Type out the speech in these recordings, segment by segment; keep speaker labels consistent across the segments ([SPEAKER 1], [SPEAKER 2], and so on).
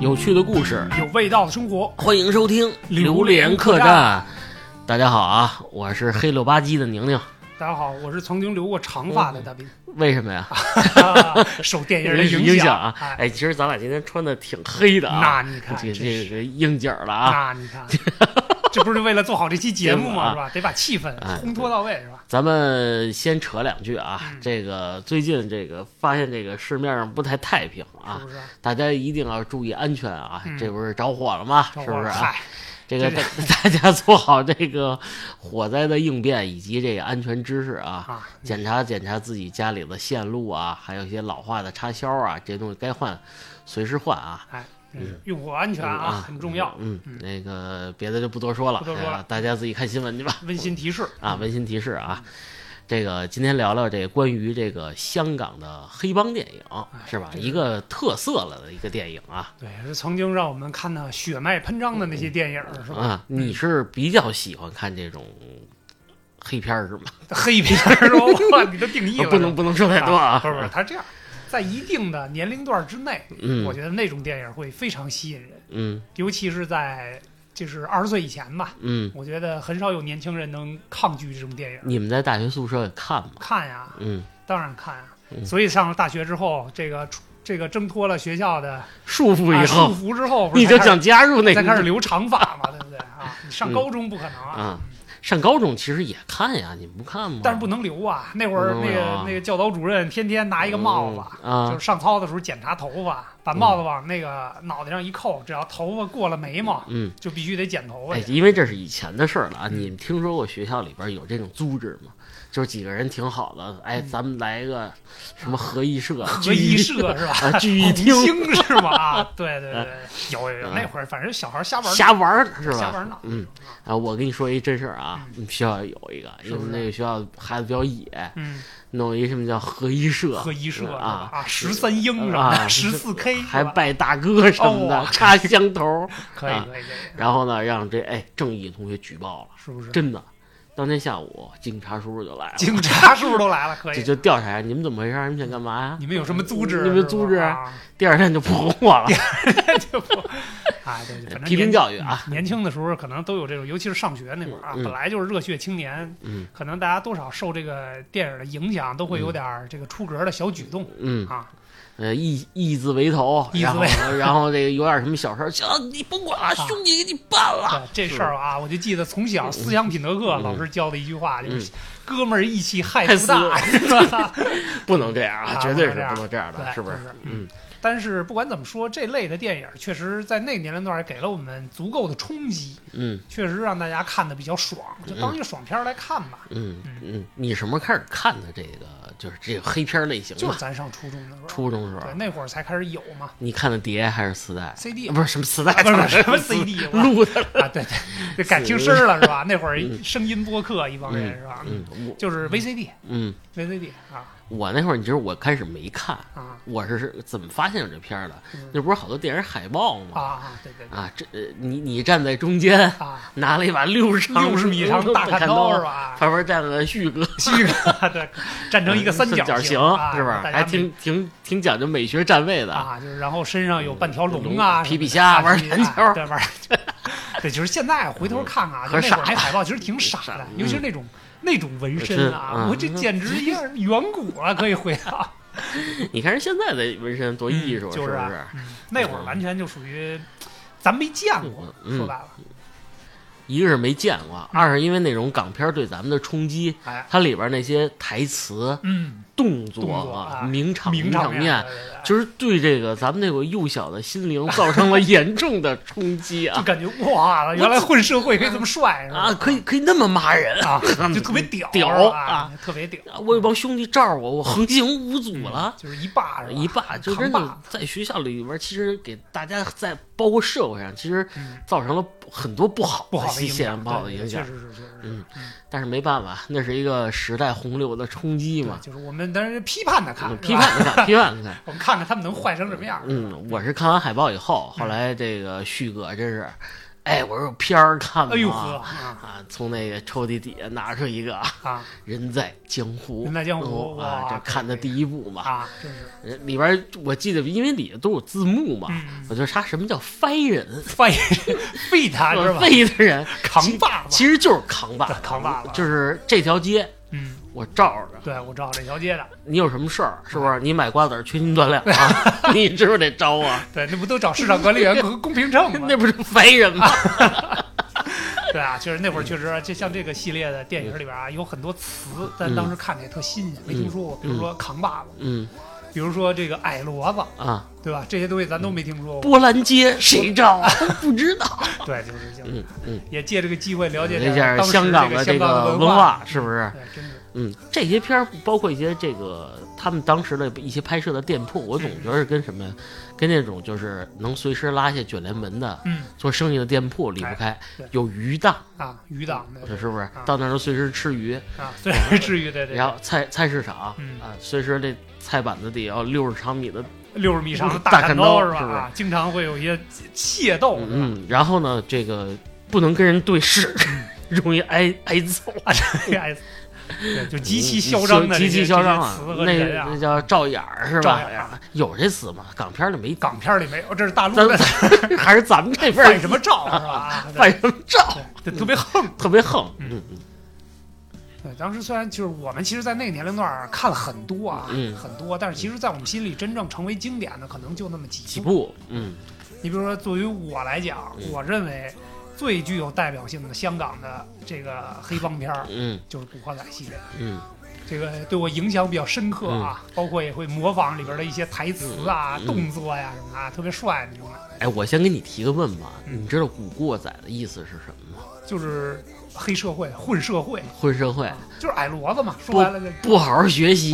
[SPEAKER 1] 有趣的故事，
[SPEAKER 2] 有味道的生活，
[SPEAKER 1] 欢迎收听《榴莲客栈》。大家好啊，我是黑了吧唧的宁宁。
[SPEAKER 2] 大家好，我是曾经留过长发的大斌，
[SPEAKER 1] 为什么呀？
[SPEAKER 2] 受电影的
[SPEAKER 1] 影
[SPEAKER 2] 响
[SPEAKER 1] 啊！
[SPEAKER 2] 哎，
[SPEAKER 1] 哎，其实咱俩今天穿的挺黑的啊，
[SPEAKER 2] 那你看，
[SPEAKER 1] 这
[SPEAKER 2] 这
[SPEAKER 1] 这这应景了啊！
[SPEAKER 2] 那你看，这不是为了做好这期节目
[SPEAKER 1] 节目啊
[SPEAKER 2] 吗？是吧？得把气氛
[SPEAKER 1] 哎
[SPEAKER 2] 烘托到位，是吧？
[SPEAKER 1] 咱们先扯两句啊，
[SPEAKER 2] 嗯
[SPEAKER 1] 这个最近这个发现这个市面上不太太平啊？大家一定要注意安全啊！
[SPEAKER 2] 嗯
[SPEAKER 1] 这不是着火了吗？是不是啊？这个大 大家做好这个火灾的应变以及这个安全知识啊，
[SPEAKER 2] 啊，
[SPEAKER 1] 检查检查自己家里的线路啊，还有一些老化的插销啊，这些东西该换随时换啊，
[SPEAKER 2] 哎，
[SPEAKER 1] 嗯
[SPEAKER 2] 用户安全啊，很重要。
[SPEAKER 1] 嗯，
[SPEAKER 2] 嗯
[SPEAKER 1] 那个别的就不多说了，
[SPEAKER 2] 不多说了
[SPEAKER 1] 哎大家自己看新闻去吧。
[SPEAKER 2] 温馨提示
[SPEAKER 1] 啊，温馨提示啊，这个今天聊聊这关于这个香港的黑帮电影是吧？一个特色了的一个电影啊
[SPEAKER 2] 对，是曾经让我们看的血脉喷张的那些电影，是吧？
[SPEAKER 1] 啊，你是比较喜欢看这种黑片是吗？
[SPEAKER 2] 黑片你的定义，
[SPEAKER 1] 不能不能说太多啊，
[SPEAKER 2] 不是不是，他这样，在一定的年龄段之内，
[SPEAKER 1] 嗯
[SPEAKER 2] 我觉得那种电影会非常吸引人，
[SPEAKER 1] 嗯
[SPEAKER 2] 尤其是在就是二十岁以前吧，
[SPEAKER 1] 嗯，
[SPEAKER 2] 我觉得很少有年轻人能抗拒这种电影。
[SPEAKER 1] 你们在大学宿舍也看吗？
[SPEAKER 2] 看呀，
[SPEAKER 1] 嗯，
[SPEAKER 2] 当然看啊。
[SPEAKER 1] 嗯
[SPEAKER 2] 所以上了大学之后，这个这个挣脱了学校的
[SPEAKER 1] 束缚以
[SPEAKER 2] 啊束，缚之后，
[SPEAKER 1] 你就想加入那个
[SPEAKER 2] 再开始留长发嘛，对不对啊？你上高中不可能啊，
[SPEAKER 1] 啊。上高中其实也看呀，你们不看吗？
[SPEAKER 2] 但是不能留啊。那会儿那个那个教导主任天天拿一个帽子。
[SPEAKER 1] 嗯啊
[SPEAKER 2] 就是，上操的时候检查头发，把帽子往那个脑袋上一扣，只要头发过了眉毛，
[SPEAKER 1] 嗯，
[SPEAKER 2] 就必须得剪头发
[SPEAKER 1] 哎，因为这是以前的事儿了啊。你们听说过学校里边有这种组织吗？就是几个人挺好的，哎，
[SPEAKER 2] 嗯。
[SPEAKER 1] 咱们来一个什么合艺 社、
[SPEAKER 2] 合
[SPEAKER 1] 聚
[SPEAKER 2] 一社是吧？
[SPEAKER 1] 啊，聚义
[SPEAKER 2] 红
[SPEAKER 1] 厅，
[SPEAKER 2] 是吧？啊，对 对对，有有那会儿反正小孩瞎玩儿，
[SPEAKER 1] 瞎玩儿是吧？
[SPEAKER 2] 瞎玩儿闹。
[SPEAKER 1] 嗯。啊，我跟你说一真事儿啊，我们学校有一个，因为那个学校孩子比较野，
[SPEAKER 2] 嗯，
[SPEAKER 1] 弄一什么叫合一社，
[SPEAKER 2] 合一社
[SPEAKER 1] 啊
[SPEAKER 2] 啊，十三英是
[SPEAKER 1] 啊
[SPEAKER 2] 吧？十四 K
[SPEAKER 1] 还拜大哥什么的，
[SPEAKER 2] 哦
[SPEAKER 1] 插香头，啊。
[SPEAKER 2] 可以可以可以，
[SPEAKER 1] 然后呢，让这哎正义同学举报了，
[SPEAKER 2] 是不是？
[SPEAKER 1] 真的，当天下午警察叔叔就来了，
[SPEAKER 2] 警察叔叔都来了？可
[SPEAKER 1] 这
[SPEAKER 2] 以。
[SPEAKER 1] 就调查你们怎么回事，你们想干嘛呀？
[SPEAKER 2] 你们有什么组织？
[SPEAKER 1] 你们组织 第二天就不哄我了，
[SPEAKER 2] 就不，哎，对，对反正
[SPEAKER 1] 批评教育啊，
[SPEAKER 2] 年轻的时候可能都有这种，尤其是上学那会儿啊，本来就是热血青年，
[SPEAKER 1] 嗯
[SPEAKER 2] 可能大家多少受这个电影的影响，都会有点儿这个出格的小举动
[SPEAKER 1] 嗯，
[SPEAKER 2] 啊。
[SPEAKER 1] 呃，义义字为头，
[SPEAKER 2] 义字
[SPEAKER 1] 然后
[SPEAKER 2] 为
[SPEAKER 1] 然后这个有点什么小事儿，行，你甭管了，兄弟给你办了，
[SPEAKER 2] 这事儿啊，我就记得从小思想品德课
[SPEAKER 1] 嗯
[SPEAKER 2] 老师教的一句话，就
[SPEAKER 1] 嗯
[SPEAKER 2] 是“哥们儿义气害
[SPEAKER 1] 害
[SPEAKER 2] 福大”，是吧？
[SPEAKER 1] 不能这样啊，
[SPEAKER 2] 啊
[SPEAKER 1] 绝对是
[SPEAKER 2] 不能这样
[SPEAKER 1] 的，
[SPEAKER 2] 对
[SPEAKER 1] 是不是
[SPEAKER 2] 是？
[SPEAKER 1] 嗯
[SPEAKER 2] 但是不管怎么说，这类的电影确实在那个年龄段给了我们足够的冲击，
[SPEAKER 1] 嗯
[SPEAKER 2] 确实让大家看的比较爽，就当一个爽片来看吧。
[SPEAKER 1] 嗯嗯，你什么时候开始看的这个就是这个黑片类型的？
[SPEAKER 2] 就是咱上初中的时候，
[SPEAKER 1] 初中时候
[SPEAKER 2] 对，，那会儿才开始有嘛
[SPEAKER 1] 你看的碟还是磁带
[SPEAKER 2] ？，CD
[SPEAKER 1] 啊不是什么磁带，
[SPEAKER 2] 不是什么 CD
[SPEAKER 1] 录的。
[SPEAKER 2] 啊，对对，就改听声了是吧？那会儿声音播客一帮人是吧？
[SPEAKER 1] 嗯，
[SPEAKER 2] 就是 VCD
[SPEAKER 1] 嗯
[SPEAKER 2] ，VCD 啊
[SPEAKER 1] 我那会儿你知道我开始没看，
[SPEAKER 2] 啊
[SPEAKER 1] 我是是怎么发现有这片儿的？
[SPEAKER 2] 嗯
[SPEAKER 1] 那不是好多电影海报吗？
[SPEAKER 2] 啊啊！对对对
[SPEAKER 1] 啊，这呃你你站在中间，
[SPEAKER 2] 啊，
[SPEAKER 1] 拿了一把六十长
[SPEAKER 2] 六十米长大
[SPEAKER 1] 砍
[SPEAKER 2] 砍刀是？吧？
[SPEAKER 1] 旁边站了旭哥，
[SPEAKER 2] 旭哥对，站成一个三
[SPEAKER 1] 角
[SPEAKER 2] 角
[SPEAKER 1] 形
[SPEAKER 2] 啊
[SPEAKER 1] 是吧？
[SPEAKER 2] 大家
[SPEAKER 1] 还挺挺挺讲究美学站位的。
[SPEAKER 2] 啊，就是然后身上有半条龙啊，
[SPEAKER 1] 皮皮虾玩
[SPEAKER 2] 皮
[SPEAKER 1] 篮球
[SPEAKER 2] 啊对就是 现在回头看看，那会儿海报其实挺傻的
[SPEAKER 1] 傻，
[SPEAKER 2] 尤其是那种那种纹身啊，
[SPEAKER 1] 嗯
[SPEAKER 2] 我这简直一样 远古啊，可以回到。
[SPEAKER 1] 你看人现在的纹身多艺术，
[SPEAKER 2] 是啊
[SPEAKER 1] 不是？
[SPEAKER 2] 嗯那会儿完全就属于咱没见过，
[SPEAKER 1] 嗯。
[SPEAKER 2] 说白了，
[SPEAKER 1] 一个是没见过，二是因为那种港片对咱们的冲击，
[SPEAKER 2] 哎，
[SPEAKER 1] 它里边那些台词、
[SPEAKER 2] 嗯，
[SPEAKER 1] 动作啊、
[SPEAKER 2] 啊
[SPEAKER 1] 名场
[SPEAKER 2] 名
[SPEAKER 1] 场
[SPEAKER 2] 面，
[SPEAKER 1] 就是对这个咱们那个幼小的心灵造成了严重的冲击啊
[SPEAKER 2] 就
[SPEAKER 1] 啊
[SPEAKER 2] 感觉哇，原来混社会可以这么帅，
[SPEAKER 1] 啊！可以可以那么骂人
[SPEAKER 2] 啊，就特别屌
[SPEAKER 1] 屌啊！
[SPEAKER 2] 特别屌，
[SPEAKER 1] 啊我有帮兄弟罩我，我横行无阻了。
[SPEAKER 2] 就是一霸？
[SPEAKER 1] 一霸就
[SPEAKER 2] 扛
[SPEAKER 1] 真的在学校里边，其实给大家在包括社会上，其实
[SPEAKER 2] 嗯
[SPEAKER 1] 造成了很多不好
[SPEAKER 2] 不好的影
[SPEAKER 1] 现
[SPEAKER 2] 响，
[SPEAKER 1] 不好的影响
[SPEAKER 2] 对对确。实是，确实是。
[SPEAKER 1] 嗯但是没办法，那是一个时代洪流的冲击嘛，。
[SPEAKER 2] 就是我们当时批判的看
[SPEAKER 1] 批判的看，批判的看。
[SPEAKER 2] 我们看看他们能坏成什么样。
[SPEAKER 1] 嗯，我是看完海报以后，后来这个旭哥真是哎，我说有片儿看吗？
[SPEAKER 2] 哎呦呵啊
[SPEAKER 1] 啊，从那个抽屉底下拿出一个《
[SPEAKER 2] 啊
[SPEAKER 1] 人在江湖》，
[SPEAKER 2] 人在江湖
[SPEAKER 1] 哦啊，这看的第一部嘛，
[SPEAKER 2] 啊，真是
[SPEAKER 1] 呃里边我记得，因为里头都有字幕嘛，
[SPEAKER 2] 嗯
[SPEAKER 1] 我就查什么叫飞人，
[SPEAKER 2] 翻译废他 是吧？
[SPEAKER 1] 废的人
[SPEAKER 2] 扛把子，
[SPEAKER 1] 其实就是扛把
[SPEAKER 2] 子，扛把子
[SPEAKER 1] 就是这条街
[SPEAKER 2] 嗯，
[SPEAKER 1] 我罩着。
[SPEAKER 2] 对我罩着这条街的，
[SPEAKER 1] 你有什么事儿，是不是？你买瓜子儿缺斤短两啊？你是不是得招啊？
[SPEAKER 2] 对，那不都找市场管理员公公平秤吗？
[SPEAKER 1] 那不是烦人吗？
[SPEAKER 2] 对啊，确实那会儿确实，就像这个系列的电影里边啊，有很多词，但当时看着也特新鲜，没听说过。比如说扛把子，
[SPEAKER 1] 嗯
[SPEAKER 2] 比如说这个矮骡子，
[SPEAKER 1] 啊，
[SPEAKER 2] 对吧？这些东西咱都没听说过。
[SPEAKER 1] 波兰街谁照啊？不知道。
[SPEAKER 2] 对，就是这样。
[SPEAKER 1] 嗯嗯，
[SPEAKER 2] 也借这个机会了解
[SPEAKER 1] 了解
[SPEAKER 2] 当时
[SPEAKER 1] 香港
[SPEAKER 2] 这
[SPEAKER 1] 的这个
[SPEAKER 2] 文
[SPEAKER 1] 文化，是不是？
[SPEAKER 2] 对，真是
[SPEAKER 1] 嗯，这些片儿包括一些这个他们当时的一些拍摄的店铺，我总觉得是跟什么呀？跟那种就是能随时拉下卷帘门的
[SPEAKER 2] 嗯
[SPEAKER 1] 做生意的店铺离不开
[SPEAKER 2] 对。
[SPEAKER 1] 有鱼档，
[SPEAKER 2] 啊，鱼档的
[SPEAKER 1] 这是不是？到那儿都随时吃鱼。
[SPEAKER 2] 啊，随时吃鱼对对，
[SPEAKER 1] 然后菜菜市场
[SPEAKER 2] 嗯
[SPEAKER 1] 啊，随时这菜板子底要六十长米的，
[SPEAKER 2] 六十米长的
[SPEAKER 1] 大砍刀是吧？
[SPEAKER 2] 啊，经常会有一些械斗？
[SPEAKER 1] 嗯，然后呢，这个不能跟人对视，容易挨挨揍。
[SPEAKER 2] 啊，这个对，就极其嚣张的
[SPEAKER 1] 极其嚣张啊那
[SPEAKER 2] 人啊
[SPEAKER 1] 那叫照眼儿是吧
[SPEAKER 2] 照眼儿？
[SPEAKER 1] 有这词吗？港片里没
[SPEAKER 2] 港片里没有，这是大陆的
[SPEAKER 1] 还是咱们这边儿
[SPEAKER 2] 犯什么照是吧？啊，对
[SPEAKER 1] 犯什么照？
[SPEAKER 2] 对，特别横。
[SPEAKER 1] 特别横。
[SPEAKER 2] 嗯
[SPEAKER 1] 嗯嗯
[SPEAKER 2] 对，当时虽然就是我们其实，在那个年龄段看了很多啊，
[SPEAKER 1] 嗯
[SPEAKER 2] 很多，但是其实，在我们心里真正成为经典的，可能就那么几
[SPEAKER 1] 几
[SPEAKER 2] 部。
[SPEAKER 1] 嗯
[SPEAKER 2] 你比如说，作为我来讲，
[SPEAKER 1] 嗯
[SPEAKER 2] 我认为最具有代表性的香港的这个黑帮片儿，
[SPEAKER 1] 嗯
[SPEAKER 2] 就是《古惑仔》系列。
[SPEAKER 1] 嗯
[SPEAKER 2] 这个对我影响比较深刻啊，包括也会模仿里边的一些台词啊、
[SPEAKER 1] 嗯
[SPEAKER 2] 动作呀、什么的啊，特别帅那种的。
[SPEAKER 1] 哎，我先给你提个问吧，
[SPEAKER 2] 嗯
[SPEAKER 1] 你知道“古惑仔”的意思是什么吗？
[SPEAKER 2] 就是黑社会、混社会，
[SPEAKER 1] 混社会，
[SPEAKER 2] 就是矮骡子嘛。说白了就
[SPEAKER 1] 不好好学习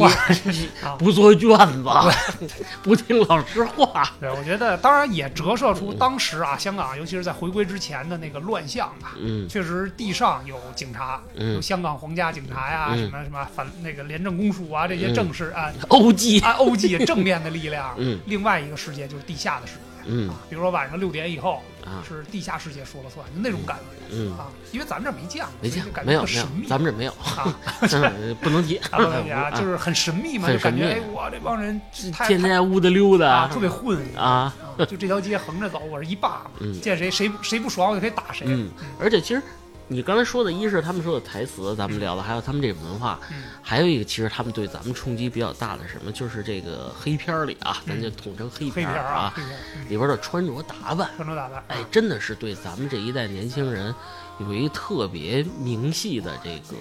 [SPEAKER 2] 不，
[SPEAKER 1] 做卷子，不听老师话。
[SPEAKER 2] 对，我觉得当然也折射出当时啊，香港尤其是在回归之前的那个乱象吧。
[SPEAKER 1] 嗯。
[SPEAKER 2] 确实，地上有警察，有
[SPEAKER 1] 嗯，
[SPEAKER 2] 香港皇家警察呀，
[SPEAKER 1] 嗯。
[SPEAKER 2] 什么什么反那个廉政公署啊，这些
[SPEAKER 1] 嗯。
[SPEAKER 2] 正式啊
[SPEAKER 1] 欧记，
[SPEAKER 2] 啊欧记正面的力量。
[SPEAKER 1] 嗯。
[SPEAKER 2] 另外一个世界就是地下的世界
[SPEAKER 1] 嗯。
[SPEAKER 2] 啊，比如说晚上六点以后
[SPEAKER 1] 啊。
[SPEAKER 2] 是地下世界说了算，就那种感觉
[SPEAKER 1] 嗯，
[SPEAKER 2] 啊，因为咱们这没见过，
[SPEAKER 1] 没见过，没有
[SPEAKER 2] 神秘，
[SPEAKER 1] 咱们这没有，
[SPEAKER 2] 啊。
[SPEAKER 1] 嗯不能提，
[SPEAKER 2] 啊，不能讲，就是很神秘嘛，就感觉哎，我这帮人太
[SPEAKER 1] 天天屋的溜
[SPEAKER 2] 太啊
[SPEAKER 1] 达
[SPEAKER 2] 特别混
[SPEAKER 1] 啊，
[SPEAKER 2] 啊就这条街横着走，我是一霸见谁谁谁不爽我就可以打谁。
[SPEAKER 1] 嗯，而且其实你刚才说的，一是他们说的台词，咱们聊的，还有他们这个文化，
[SPEAKER 2] 嗯。
[SPEAKER 1] 还有一个其实他们对咱们冲击比较大的什么，就是这个黑片儿里啊，
[SPEAKER 2] 嗯。
[SPEAKER 1] 咱就统称黑
[SPEAKER 2] 黑片儿
[SPEAKER 1] 啊，里边的穿着打扮，
[SPEAKER 2] 穿着打扮，
[SPEAKER 1] 哎，真的是对咱们这一代年轻人有一个特别明细的这个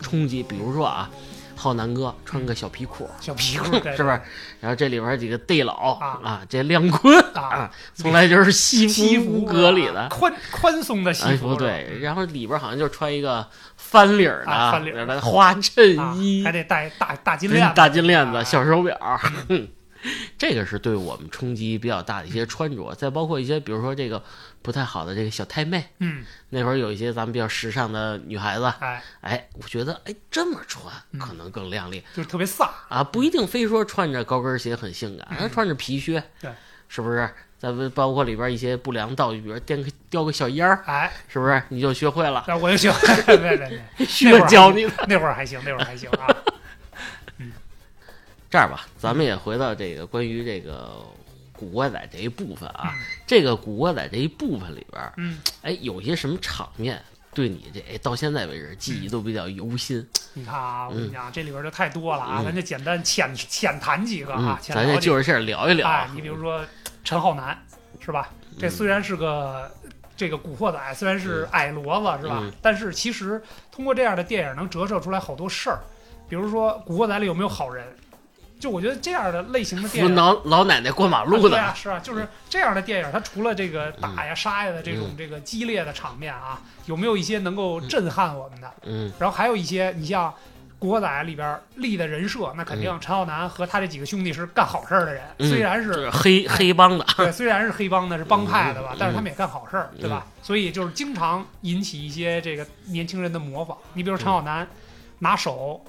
[SPEAKER 1] 冲击。比如说啊，浩南哥穿个小皮裤，
[SPEAKER 2] 小皮裤
[SPEAKER 1] 是不是？然后这里边几个地老
[SPEAKER 2] 啊。
[SPEAKER 1] 啊，这亮坤
[SPEAKER 2] 啊。
[SPEAKER 1] 啊，从来就是西
[SPEAKER 2] 西
[SPEAKER 1] 服
[SPEAKER 2] 服
[SPEAKER 1] 革里的。
[SPEAKER 2] 宽宽松的西
[SPEAKER 1] 哎，
[SPEAKER 2] 服，
[SPEAKER 1] 不对，然后里边好像就穿一个翻领儿的、
[SPEAKER 2] 啊翻领
[SPEAKER 1] 的花衬
[SPEAKER 2] 啊
[SPEAKER 1] 衣，
[SPEAKER 2] 还得戴大大金链子，
[SPEAKER 1] 大金链子、
[SPEAKER 2] 啊。
[SPEAKER 1] 小手表，哼 这个是对我们冲击比较大的一些穿着。再包括一些，比如说这个不太好的这个小太妹，
[SPEAKER 2] 嗯，
[SPEAKER 1] 那会儿有一些咱们比较时尚的女孩子，
[SPEAKER 2] 哎，
[SPEAKER 1] 哎，我觉得哎这么穿
[SPEAKER 2] 嗯。
[SPEAKER 1] 可能更靓丽。
[SPEAKER 2] 就是特别飒，
[SPEAKER 1] 啊，不一定非说穿着高跟鞋很性感，那穿着皮靴，
[SPEAKER 2] 嗯对，
[SPEAKER 1] 是不是？咱们包括里边一些不良道具，比如叼个叼个小烟儿，
[SPEAKER 2] 哎，
[SPEAKER 1] 是不是？你就学会了？
[SPEAKER 2] 那我就学会了，对 对对，
[SPEAKER 1] 学教你的。
[SPEAKER 2] 那会儿还行，那会儿还行啊，
[SPEAKER 1] 这样吧，咱们也回到这个关于这个古惑仔这一部分啊，
[SPEAKER 2] 嗯
[SPEAKER 1] 这个古惑仔这一部分里边，
[SPEAKER 2] 嗯，
[SPEAKER 1] 哎，有些什么场面对你这哎到现在为止记忆都比较犹新？
[SPEAKER 2] 你看啊，我跟你
[SPEAKER 1] 嗯
[SPEAKER 2] 讲，这里边就太多了啊，
[SPEAKER 1] 嗯
[SPEAKER 2] 咱就简单浅浅谈几个
[SPEAKER 1] 嗯
[SPEAKER 2] 啊，，浅
[SPEAKER 1] 咱就就着事儿聊一聊
[SPEAKER 2] 哎
[SPEAKER 1] 啊。，
[SPEAKER 2] 你比如说陈浩南是吧？这
[SPEAKER 1] 嗯
[SPEAKER 2] 虽然是个这个古惑仔，虽然是矮骡子是吧？
[SPEAKER 1] 嗯
[SPEAKER 2] 但是其实通过这样的电影能折射出来好多事儿，比如说古惑仔里有没有好人？就我觉得这样的类型的电影。
[SPEAKER 1] 扶老老奶奶过马路的，
[SPEAKER 2] 对啊，是啊，就是这样的电影，它除了这个打呀、杀呀的这种
[SPEAKER 1] 嗯
[SPEAKER 2] 这个激烈的场面啊，有没有一些能够震撼我们的？
[SPEAKER 1] 嗯
[SPEAKER 2] 然后还有一些，你像《古惑仔》里边立的人设，那肯定陈浩南和他这几个兄弟是干好事儿的人，
[SPEAKER 1] 嗯
[SPEAKER 2] 虽然
[SPEAKER 1] 是是黑黑帮的，
[SPEAKER 2] 对，虽然是黑帮的，是帮派的吧
[SPEAKER 1] 嗯，
[SPEAKER 2] 但是他们也干好事儿，对吧？所以就是经常引起一些这个年轻人的模仿。你比如陈浩南拿手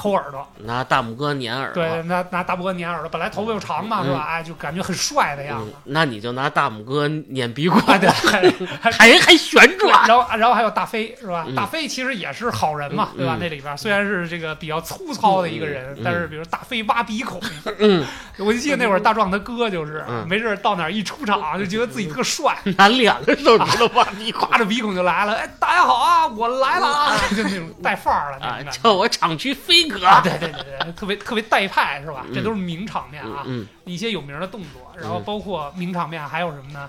[SPEAKER 2] 抠耳朵，
[SPEAKER 1] 拿大拇哥粘耳朵，
[SPEAKER 2] 对，拿拿大拇哥粘耳朵，本来头发又长嘛，是吧？哎，就感觉很帅的样
[SPEAKER 1] 嗯
[SPEAKER 2] 子。，
[SPEAKER 1] 那你就拿大拇哥粘鼻孔，
[SPEAKER 2] 啊，对，还还
[SPEAKER 1] 还还旋转，
[SPEAKER 2] 然后然后还有大飞是吧？
[SPEAKER 1] 嗯
[SPEAKER 2] 大飞其实也是好人嘛，对吧？
[SPEAKER 1] 嗯
[SPEAKER 2] 那里边虽然是这个比较粗糙的一个人，但是比如大飞挖鼻孔，
[SPEAKER 1] 嗯，
[SPEAKER 2] 我就记得那会儿大壮他哥就是、
[SPEAKER 1] 嗯
[SPEAKER 2] 没事儿到哪儿一出场就觉得自己特帅，
[SPEAKER 1] 拿两个手指头挖鼻孔
[SPEAKER 2] 刮着鼻孔就来了，哎，大家好啊，我来了啊，就那种带范儿了那
[SPEAKER 1] 啊
[SPEAKER 2] 种，感觉。
[SPEAKER 1] 叫我厂区飞
[SPEAKER 2] 对对对对，特别特别带派是吧？
[SPEAKER 1] 嗯
[SPEAKER 2] 这都是名场面啊，
[SPEAKER 1] 嗯
[SPEAKER 2] 一些有名的动作，然后
[SPEAKER 1] 嗯
[SPEAKER 2] 包括名场面还有什么呢？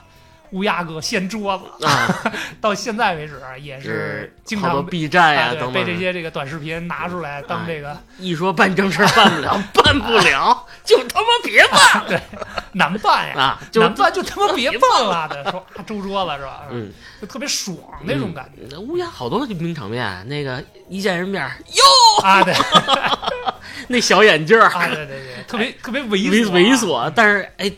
[SPEAKER 2] 乌鸦哥掀桌子，
[SPEAKER 1] 嗯啊，
[SPEAKER 2] 到现在为止也是经常被
[SPEAKER 1] B 站呀
[SPEAKER 2] 被这些这个短视频拿出来当这个
[SPEAKER 1] 一说办正事儿办不了，办不了就他妈别办
[SPEAKER 2] 难办呀，
[SPEAKER 1] 啊，就
[SPEAKER 2] 难办就他妈别办了的，说啊周桌子是吧？
[SPEAKER 1] 嗯，
[SPEAKER 2] 就特别爽那种感觉
[SPEAKER 1] 那乌鸦好多名场面，那个一见人面哟
[SPEAKER 2] 啊，对
[SPEAKER 1] 那小眼镜儿
[SPEAKER 2] 啊，对对对，特别特别猥
[SPEAKER 1] 猥
[SPEAKER 2] 琐
[SPEAKER 1] 猥琐，但是哎，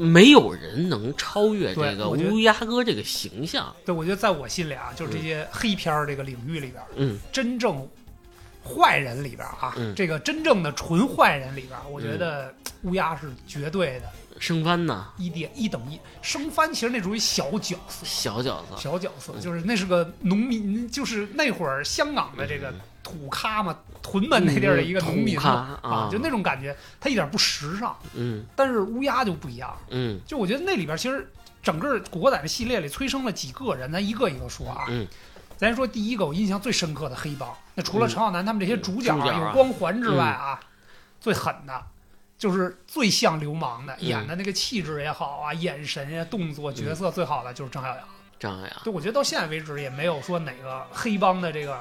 [SPEAKER 1] 没有人能超越这个乌鸦哥这个形象。
[SPEAKER 2] 对，我觉得在我心里啊，就是这些黑片儿这个领域里边，
[SPEAKER 1] 嗯。
[SPEAKER 2] 真正坏人里边啊，
[SPEAKER 1] 嗯。
[SPEAKER 2] 这个真正的纯坏人里边，我觉得乌鸦是绝对的
[SPEAKER 1] 生番呢，
[SPEAKER 2] 一点一等一。生番其实那属于小角色，
[SPEAKER 1] 小角色，
[SPEAKER 2] 小角色
[SPEAKER 1] 嗯。
[SPEAKER 2] 就是那是个农民，就是那会儿香港的这个土咖嘛，屯门那地儿的一个农民
[SPEAKER 1] 啊
[SPEAKER 2] 就那种感觉，他一点不时尚。
[SPEAKER 1] 嗯。
[SPEAKER 2] 但是乌鸦就不一样，
[SPEAKER 1] 嗯。
[SPEAKER 2] 就我觉得那里边其实整个《古惑仔》的系列里催生了几个人，咱一个一个说啊。
[SPEAKER 1] 嗯。
[SPEAKER 2] 咱说第一个，我印象最深刻的黑帮，那除了陈浩南他们这些主角,、
[SPEAKER 1] 主角啊。
[SPEAKER 2] 有光环之外啊，最狠的，就是最像流氓的，
[SPEAKER 1] 嗯
[SPEAKER 2] 演的那个气质也好啊，眼神呀、动作、角色最好的就是张小杨。
[SPEAKER 1] 张扬，
[SPEAKER 2] 对，我觉得到现在为止也没有说哪个黑帮的这个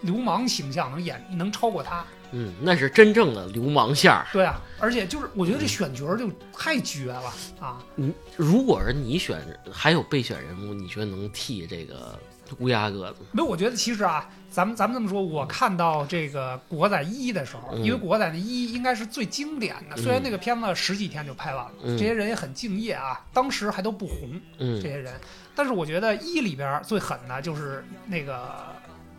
[SPEAKER 2] 流氓形象能演能超过他。
[SPEAKER 1] 嗯，那是真正的流氓线儿。
[SPEAKER 2] 对啊，而且就是我觉得这选角就太绝了啊！
[SPEAKER 1] 你如果是你选，还有备选人物，你觉得能替这个乌鸦哥的吗？
[SPEAKER 2] 没有，我觉得其实啊，咱们咱们这么说，我看到这个《古惑仔一》的时候，
[SPEAKER 1] 嗯
[SPEAKER 2] 因为《古惑仔》的一应该是最经典的，虽然那个片子十几天就拍完了，
[SPEAKER 1] 嗯
[SPEAKER 2] 这些人也很敬业啊，当时还都不红这
[SPEAKER 1] 嗯
[SPEAKER 2] 些人，但是我觉得一里边最狠的就是那个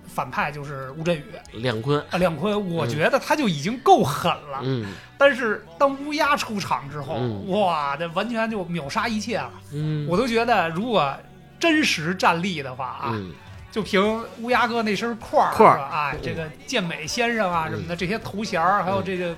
[SPEAKER 2] 反派，就是吴镇宇
[SPEAKER 1] 亮坤，
[SPEAKER 2] 啊，亮坤，我觉得他就已经够狠了，
[SPEAKER 1] 嗯
[SPEAKER 2] 但是当乌鸦出场之后，
[SPEAKER 1] 嗯
[SPEAKER 2] 哇，这完全就秒杀一切了，
[SPEAKER 1] 嗯，
[SPEAKER 2] 我都觉得如果。真实战力的话啊，
[SPEAKER 1] 嗯。
[SPEAKER 2] 就凭乌鸦哥那身块儿，啊，这个健美先生啊什么的，这些头衔儿，还有这个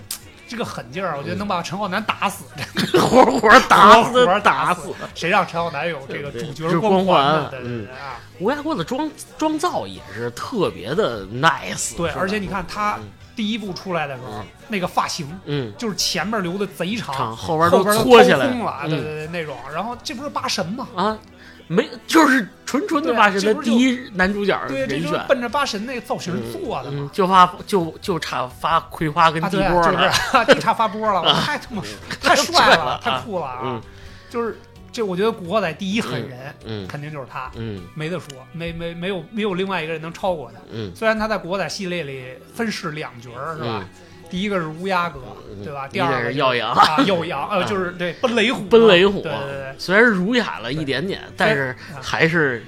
[SPEAKER 2] 这个狠劲儿，我觉得能把陈浩南打死，
[SPEAKER 1] 活活打死
[SPEAKER 2] 活活打
[SPEAKER 1] 死。
[SPEAKER 2] 谁让陈浩南有这个主角
[SPEAKER 1] 光
[SPEAKER 2] 环
[SPEAKER 1] 环
[SPEAKER 2] 呢？对对对啊，
[SPEAKER 1] 乌鸦哥的妆妆造也是特别的 nice，
[SPEAKER 2] 对，而且你看他
[SPEAKER 1] 嗯。
[SPEAKER 2] 第一部出来的时候
[SPEAKER 1] 嗯，
[SPEAKER 2] 那个发型
[SPEAKER 1] 嗯，
[SPEAKER 2] 就是前面留的贼长，
[SPEAKER 1] 长后边都
[SPEAKER 2] 后边都
[SPEAKER 1] 搓起来
[SPEAKER 2] 了，对对那种。然后这不是八神吗？
[SPEAKER 1] 啊，没就是纯纯的八神的
[SPEAKER 2] 这
[SPEAKER 1] 第一男主角
[SPEAKER 2] 对，这
[SPEAKER 1] 人选，
[SPEAKER 2] 就是奔着八神那个造型做的嘛
[SPEAKER 1] 嗯，。就发就就差发葵花跟地波
[SPEAKER 2] 就是
[SPEAKER 1] 了，
[SPEAKER 2] 地差发波了，太他妈太帅
[SPEAKER 1] 帅了
[SPEAKER 2] 了，太
[SPEAKER 1] 啊
[SPEAKER 2] 酷了啊！
[SPEAKER 1] 嗯
[SPEAKER 2] 就是这，我觉得古惑仔第一狠人
[SPEAKER 1] 嗯
[SPEAKER 2] 肯定就是他，
[SPEAKER 1] 嗯
[SPEAKER 2] 没得说，没没没有没有另外一个人能超过他。
[SPEAKER 1] 嗯
[SPEAKER 2] 虽然他在古惑仔系列里分饰两角，是吧
[SPEAKER 1] 嗯？
[SPEAKER 2] 第一个是乌鸦哥，
[SPEAKER 1] 嗯
[SPEAKER 2] 对吧？第二个
[SPEAKER 1] 是耀阳
[SPEAKER 2] 啊，耀阳，呃，就是对奔雷虎，
[SPEAKER 1] 奔雷虎，
[SPEAKER 2] 对对对。
[SPEAKER 1] 虽然儒雅了一点点，但是
[SPEAKER 2] 啊
[SPEAKER 1] 还是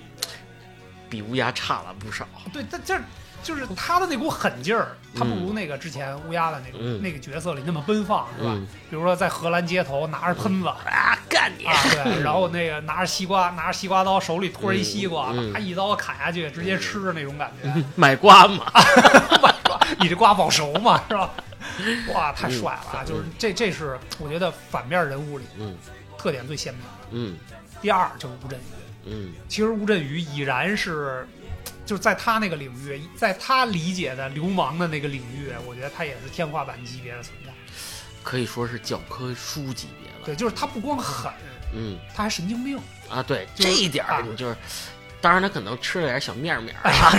[SPEAKER 1] 比乌鸦差了不少。
[SPEAKER 2] 对，但这就是他的那股狠劲儿，他不如那个之前乌鸦的那个、
[SPEAKER 1] 嗯
[SPEAKER 2] 那个角色里那么奔放，是吧？
[SPEAKER 1] 嗯
[SPEAKER 2] 比如说在荷兰街头拿着喷子。
[SPEAKER 1] 啊，干你！
[SPEAKER 2] 啊，对，然后那个拿着西瓜，拿着西瓜刀，手里托着一西瓜，啪一刀砍下去，直接吃的那种感觉。
[SPEAKER 1] 买瓜嘛，
[SPEAKER 2] 你这瓜保熟嘛，是吧？哇，太帅了啊！
[SPEAKER 1] 嗯
[SPEAKER 2] 就是这，这是我觉得反面人物里
[SPEAKER 1] 嗯
[SPEAKER 2] 特点最鲜明的。
[SPEAKER 1] 嗯
[SPEAKER 2] 第二就是吴镇宇，
[SPEAKER 1] 嗯
[SPEAKER 2] 其实吴镇宇已然是，就是在他那个领域，在他理解的流氓的那个领域，我觉得他也是天花板级别的存在。
[SPEAKER 1] 可以说是教科书级别了。
[SPEAKER 2] 对，就是他不光狠，
[SPEAKER 1] 嗯
[SPEAKER 2] 他还神经病。
[SPEAKER 1] 啊，对
[SPEAKER 2] 就是
[SPEAKER 1] 这一点儿
[SPEAKER 2] 啊
[SPEAKER 1] 就是，当然他可能吃了点小面面儿啊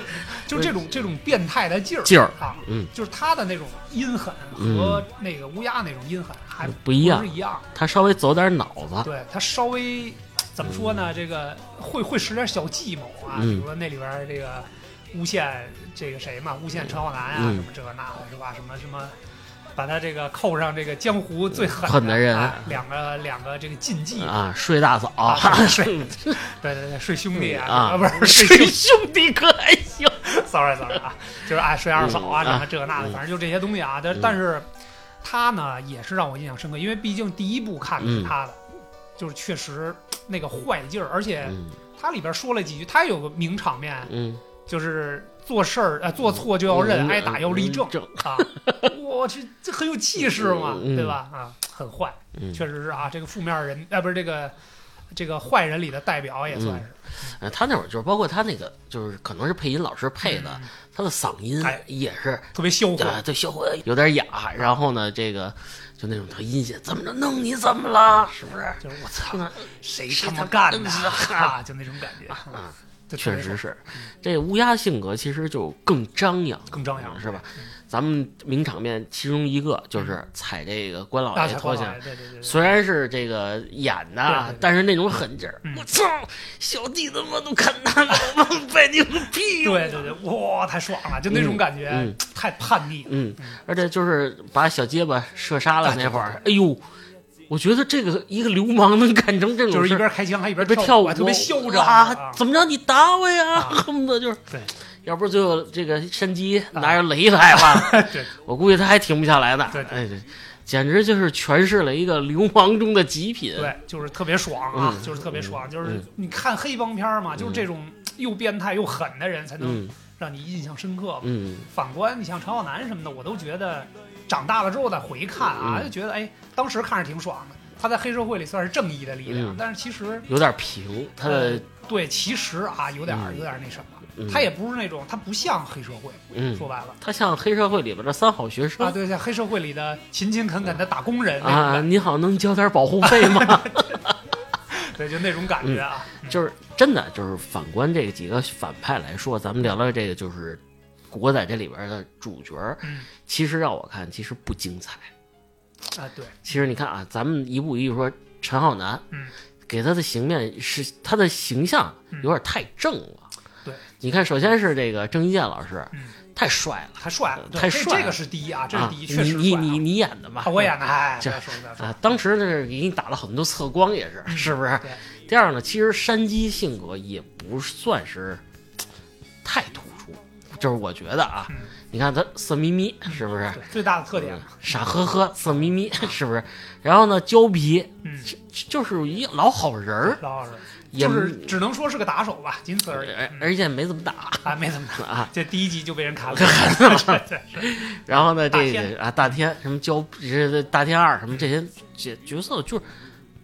[SPEAKER 2] 就这种这种变态的劲儿
[SPEAKER 1] 劲儿，
[SPEAKER 2] 啊，
[SPEAKER 1] 嗯，
[SPEAKER 2] 就是他的那种阴狠和那个乌鸦那种阴狠还
[SPEAKER 1] 不一样
[SPEAKER 2] 是一样。
[SPEAKER 1] 他稍微走点脑子。
[SPEAKER 2] 对他稍微怎么说呢？这个会会使点小计谋啊，
[SPEAKER 1] 嗯
[SPEAKER 2] 比如说那里边这个诬陷这个谁嘛，诬陷陈浩南啊，
[SPEAKER 1] 嗯
[SPEAKER 2] 什么这个那的是吧？什么什么把他这个扣上这个江湖最狠
[SPEAKER 1] 狠的人。
[SPEAKER 2] 哎两个两个这个禁忌。
[SPEAKER 1] 啊，睡大嫂，
[SPEAKER 2] 啊 睡对对对，睡兄弟啊，
[SPEAKER 1] 啊，
[SPEAKER 2] 不是睡
[SPEAKER 1] 睡
[SPEAKER 2] 兄
[SPEAKER 1] 兄弟可还行
[SPEAKER 2] ？，sorry sorry 啊，就是爱睡二嫂啊，
[SPEAKER 1] 嗯
[SPEAKER 2] 什么这个那的，
[SPEAKER 1] 嗯。
[SPEAKER 2] 反正就这些东西啊。但
[SPEAKER 1] 嗯。
[SPEAKER 2] 但是他呢，也是让我印象深刻，因为毕竟第一部看的是他的，就是确实那个坏劲儿，而且
[SPEAKER 1] 嗯。
[SPEAKER 2] 他里边说了几句，他有个名场面，
[SPEAKER 1] 嗯，
[SPEAKER 2] 就是做事儿呃做错就要认，
[SPEAKER 1] 嗯
[SPEAKER 2] 挨打要立正
[SPEAKER 1] 正，
[SPEAKER 2] 啊，我去，这很有气势嘛，
[SPEAKER 1] 嗯
[SPEAKER 2] 对吧？啊，很坏，
[SPEAKER 1] 嗯，
[SPEAKER 2] 确实是啊，这个负面人，啊，不是这个这个坏人里的代表也算是。
[SPEAKER 1] 呃他那会儿就是包括他那个，就是可能是配音老师配的，
[SPEAKER 2] 嗯
[SPEAKER 1] 他的嗓音
[SPEAKER 2] 哎
[SPEAKER 1] 也是
[SPEAKER 2] 特别销
[SPEAKER 1] 啊，
[SPEAKER 2] 魂，
[SPEAKER 1] 对，销魂有点哑，然后呢，这个就那种特阴险，怎么着弄你怎么了？是不是？
[SPEAKER 2] 就是我操，谁
[SPEAKER 1] 谁他
[SPEAKER 2] 他妈干的
[SPEAKER 1] 哈
[SPEAKER 2] 啊？就那种感觉，
[SPEAKER 1] 啊，确实是，这乌鸦性格其实就更张扬，
[SPEAKER 2] 更张扬，
[SPEAKER 1] 是吧？咱们名场面其中一个就是踩这个关老
[SPEAKER 2] 大
[SPEAKER 1] 爷头下，
[SPEAKER 2] 对对对对，
[SPEAKER 1] 虽然是这个演的但是那种狠劲儿
[SPEAKER 2] 嗯，
[SPEAKER 1] 我操，小弟他妈都看他了，我拜你个屁！
[SPEAKER 2] 对对对，哇，太爽了，就那种感觉
[SPEAKER 1] 嗯，
[SPEAKER 2] 太叛逆了。
[SPEAKER 1] 嗯，而且就是把小结巴射杀了那会儿，哎呦，我觉得这个一个流氓能干成这种
[SPEAKER 2] 就是一，边开枪还一边
[SPEAKER 1] 一边跳舞，
[SPEAKER 2] 还特别嚣张
[SPEAKER 1] 啊！怎么着？你打我呀？
[SPEAKER 2] 啊
[SPEAKER 1] 恨不得就是，
[SPEAKER 2] 对
[SPEAKER 1] 要不是最后这个山鸡拿着雷来了，
[SPEAKER 2] 对，
[SPEAKER 1] 我估计他还停不下来呢。
[SPEAKER 2] 对对
[SPEAKER 1] 哎对，简直就是诠释了一个流氓中的极品。
[SPEAKER 2] 对，就是特别爽啊，
[SPEAKER 1] 嗯
[SPEAKER 2] 就是特别爽，就是
[SPEAKER 1] 嗯
[SPEAKER 2] 你看黑帮片儿嘛，就是这种又变态又狠的人才能
[SPEAKER 1] 嗯
[SPEAKER 2] 让你印象深刻。
[SPEAKER 1] 嗯
[SPEAKER 2] 反观你像陈浩南什么的，我都觉得长大了之后再回看啊，
[SPEAKER 1] 嗯
[SPEAKER 2] 就觉得哎，当时看着挺爽的。他在黑社会里算是正义的力量，
[SPEAKER 1] 嗯
[SPEAKER 2] 但是其实
[SPEAKER 1] 有点平，他
[SPEAKER 2] 呃
[SPEAKER 1] 的
[SPEAKER 2] 对，其实啊有点有点儿那什么，
[SPEAKER 1] 嗯
[SPEAKER 2] 他也不是那种，他不像黑社会，
[SPEAKER 1] 嗯，
[SPEAKER 2] 说白了。
[SPEAKER 1] 他像黑社会里边的三好学生。
[SPEAKER 2] 啊，对，像黑社会里的勤勤恳恳的打工人
[SPEAKER 1] 啊，你好，能交点保护费吗？
[SPEAKER 2] 对，就那种感觉啊，
[SPEAKER 1] 就是真的，就是反观这几个反派来说，咱们聊聊这个，就是国仔这里边的主角，
[SPEAKER 2] 嗯。
[SPEAKER 1] 其实让我看，其实不精彩。
[SPEAKER 2] 啊，对，
[SPEAKER 1] 其实你看啊，咱们一步一步说，陈浩南，
[SPEAKER 2] 嗯，
[SPEAKER 1] 给他的形面是他的形象
[SPEAKER 2] 嗯
[SPEAKER 1] 有点太正了。
[SPEAKER 2] 对，
[SPEAKER 1] 你看，首先是这个郑伊健老师，
[SPEAKER 2] 嗯。
[SPEAKER 1] 太帅了。
[SPEAKER 2] 太帅了，
[SPEAKER 1] 太帅了。
[SPEAKER 2] 这个是第一啊，这是
[SPEAKER 1] 啊！
[SPEAKER 2] 第一，确实
[SPEAKER 1] 你你你演的吧？
[SPEAKER 2] 啊，我演的，哎，
[SPEAKER 1] 这啊，当时呢是给你打了很多侧光，也是，
[SPEAKER 2] 嗯。
[SPEAKER 1] 是不是？第二呢，其实山鸡性格也不算是太突出，就是我觉得啊，
[SPEAKER 2] 嗯。
[SPEAKER 1] 你看他色眯眯，是不是？
[SPEAKER 2] 最大的特点，
[SPEAKER 1] 傻呵呵，色眯眯，是不是？然后呢，胶皮，
[SPEAKER 2] 嗯，
[SPEAKER 1] 就是一老好人儿，
[SPEAKER 2] 老老实，
[SPEAKER 1] 也
[SPEAKER 2] 就是只能说是个打手吧，仅此而已，嗯
[SPEAKER 1] 而而且没怎么打
[SPEAKER 2] 啊，没怎么打。
[SPEAKER 1] 啊。
[SPEAKER 2] 这第一集就被人砍了，
[SPEAKER 1] 然后呢，这个啊，大天什么胶，这大天二什么这些这角色，就是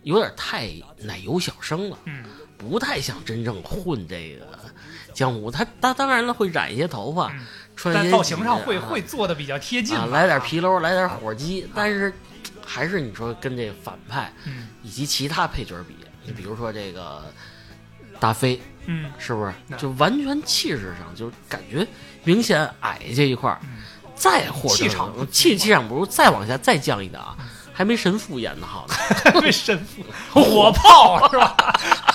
[SPEAKER 1] 有点太奶油小生了。
[SPEAKER 2] 嗯，
[SPEAKER 1] 不太想真正混这个江湖。他他当然了会染一些头发，
[SPEAKER 2] 嗯
[SPEAKER 1] 穿
[SPEAKER 2] 在造型上会
[SPEAKER 1] 啊
[SPEAKER 2] 会做的比较贴近
[SPEAKER 1] 啊，来点皮褛，来点火鸡，但是还是你说跟这反派
[SPEAKER 2] 嗯
[SPEAKER 1] 以及其他配角比，你比如说这个大飞，
[SPEAKER 2] 嗯
[SPEAKER 1] 是不是就完全气势上就感觉明显矮这一块儿，
[SPEAKER 2] 嗯
[SPEAKER 1] 再或者
[SPEAKER 2] 气场
[SPEAKER 1] 气气场不如，再往下再降一档啊，还没神父演的好呢。
[SPEAKER 2] 没神父火炮是吧？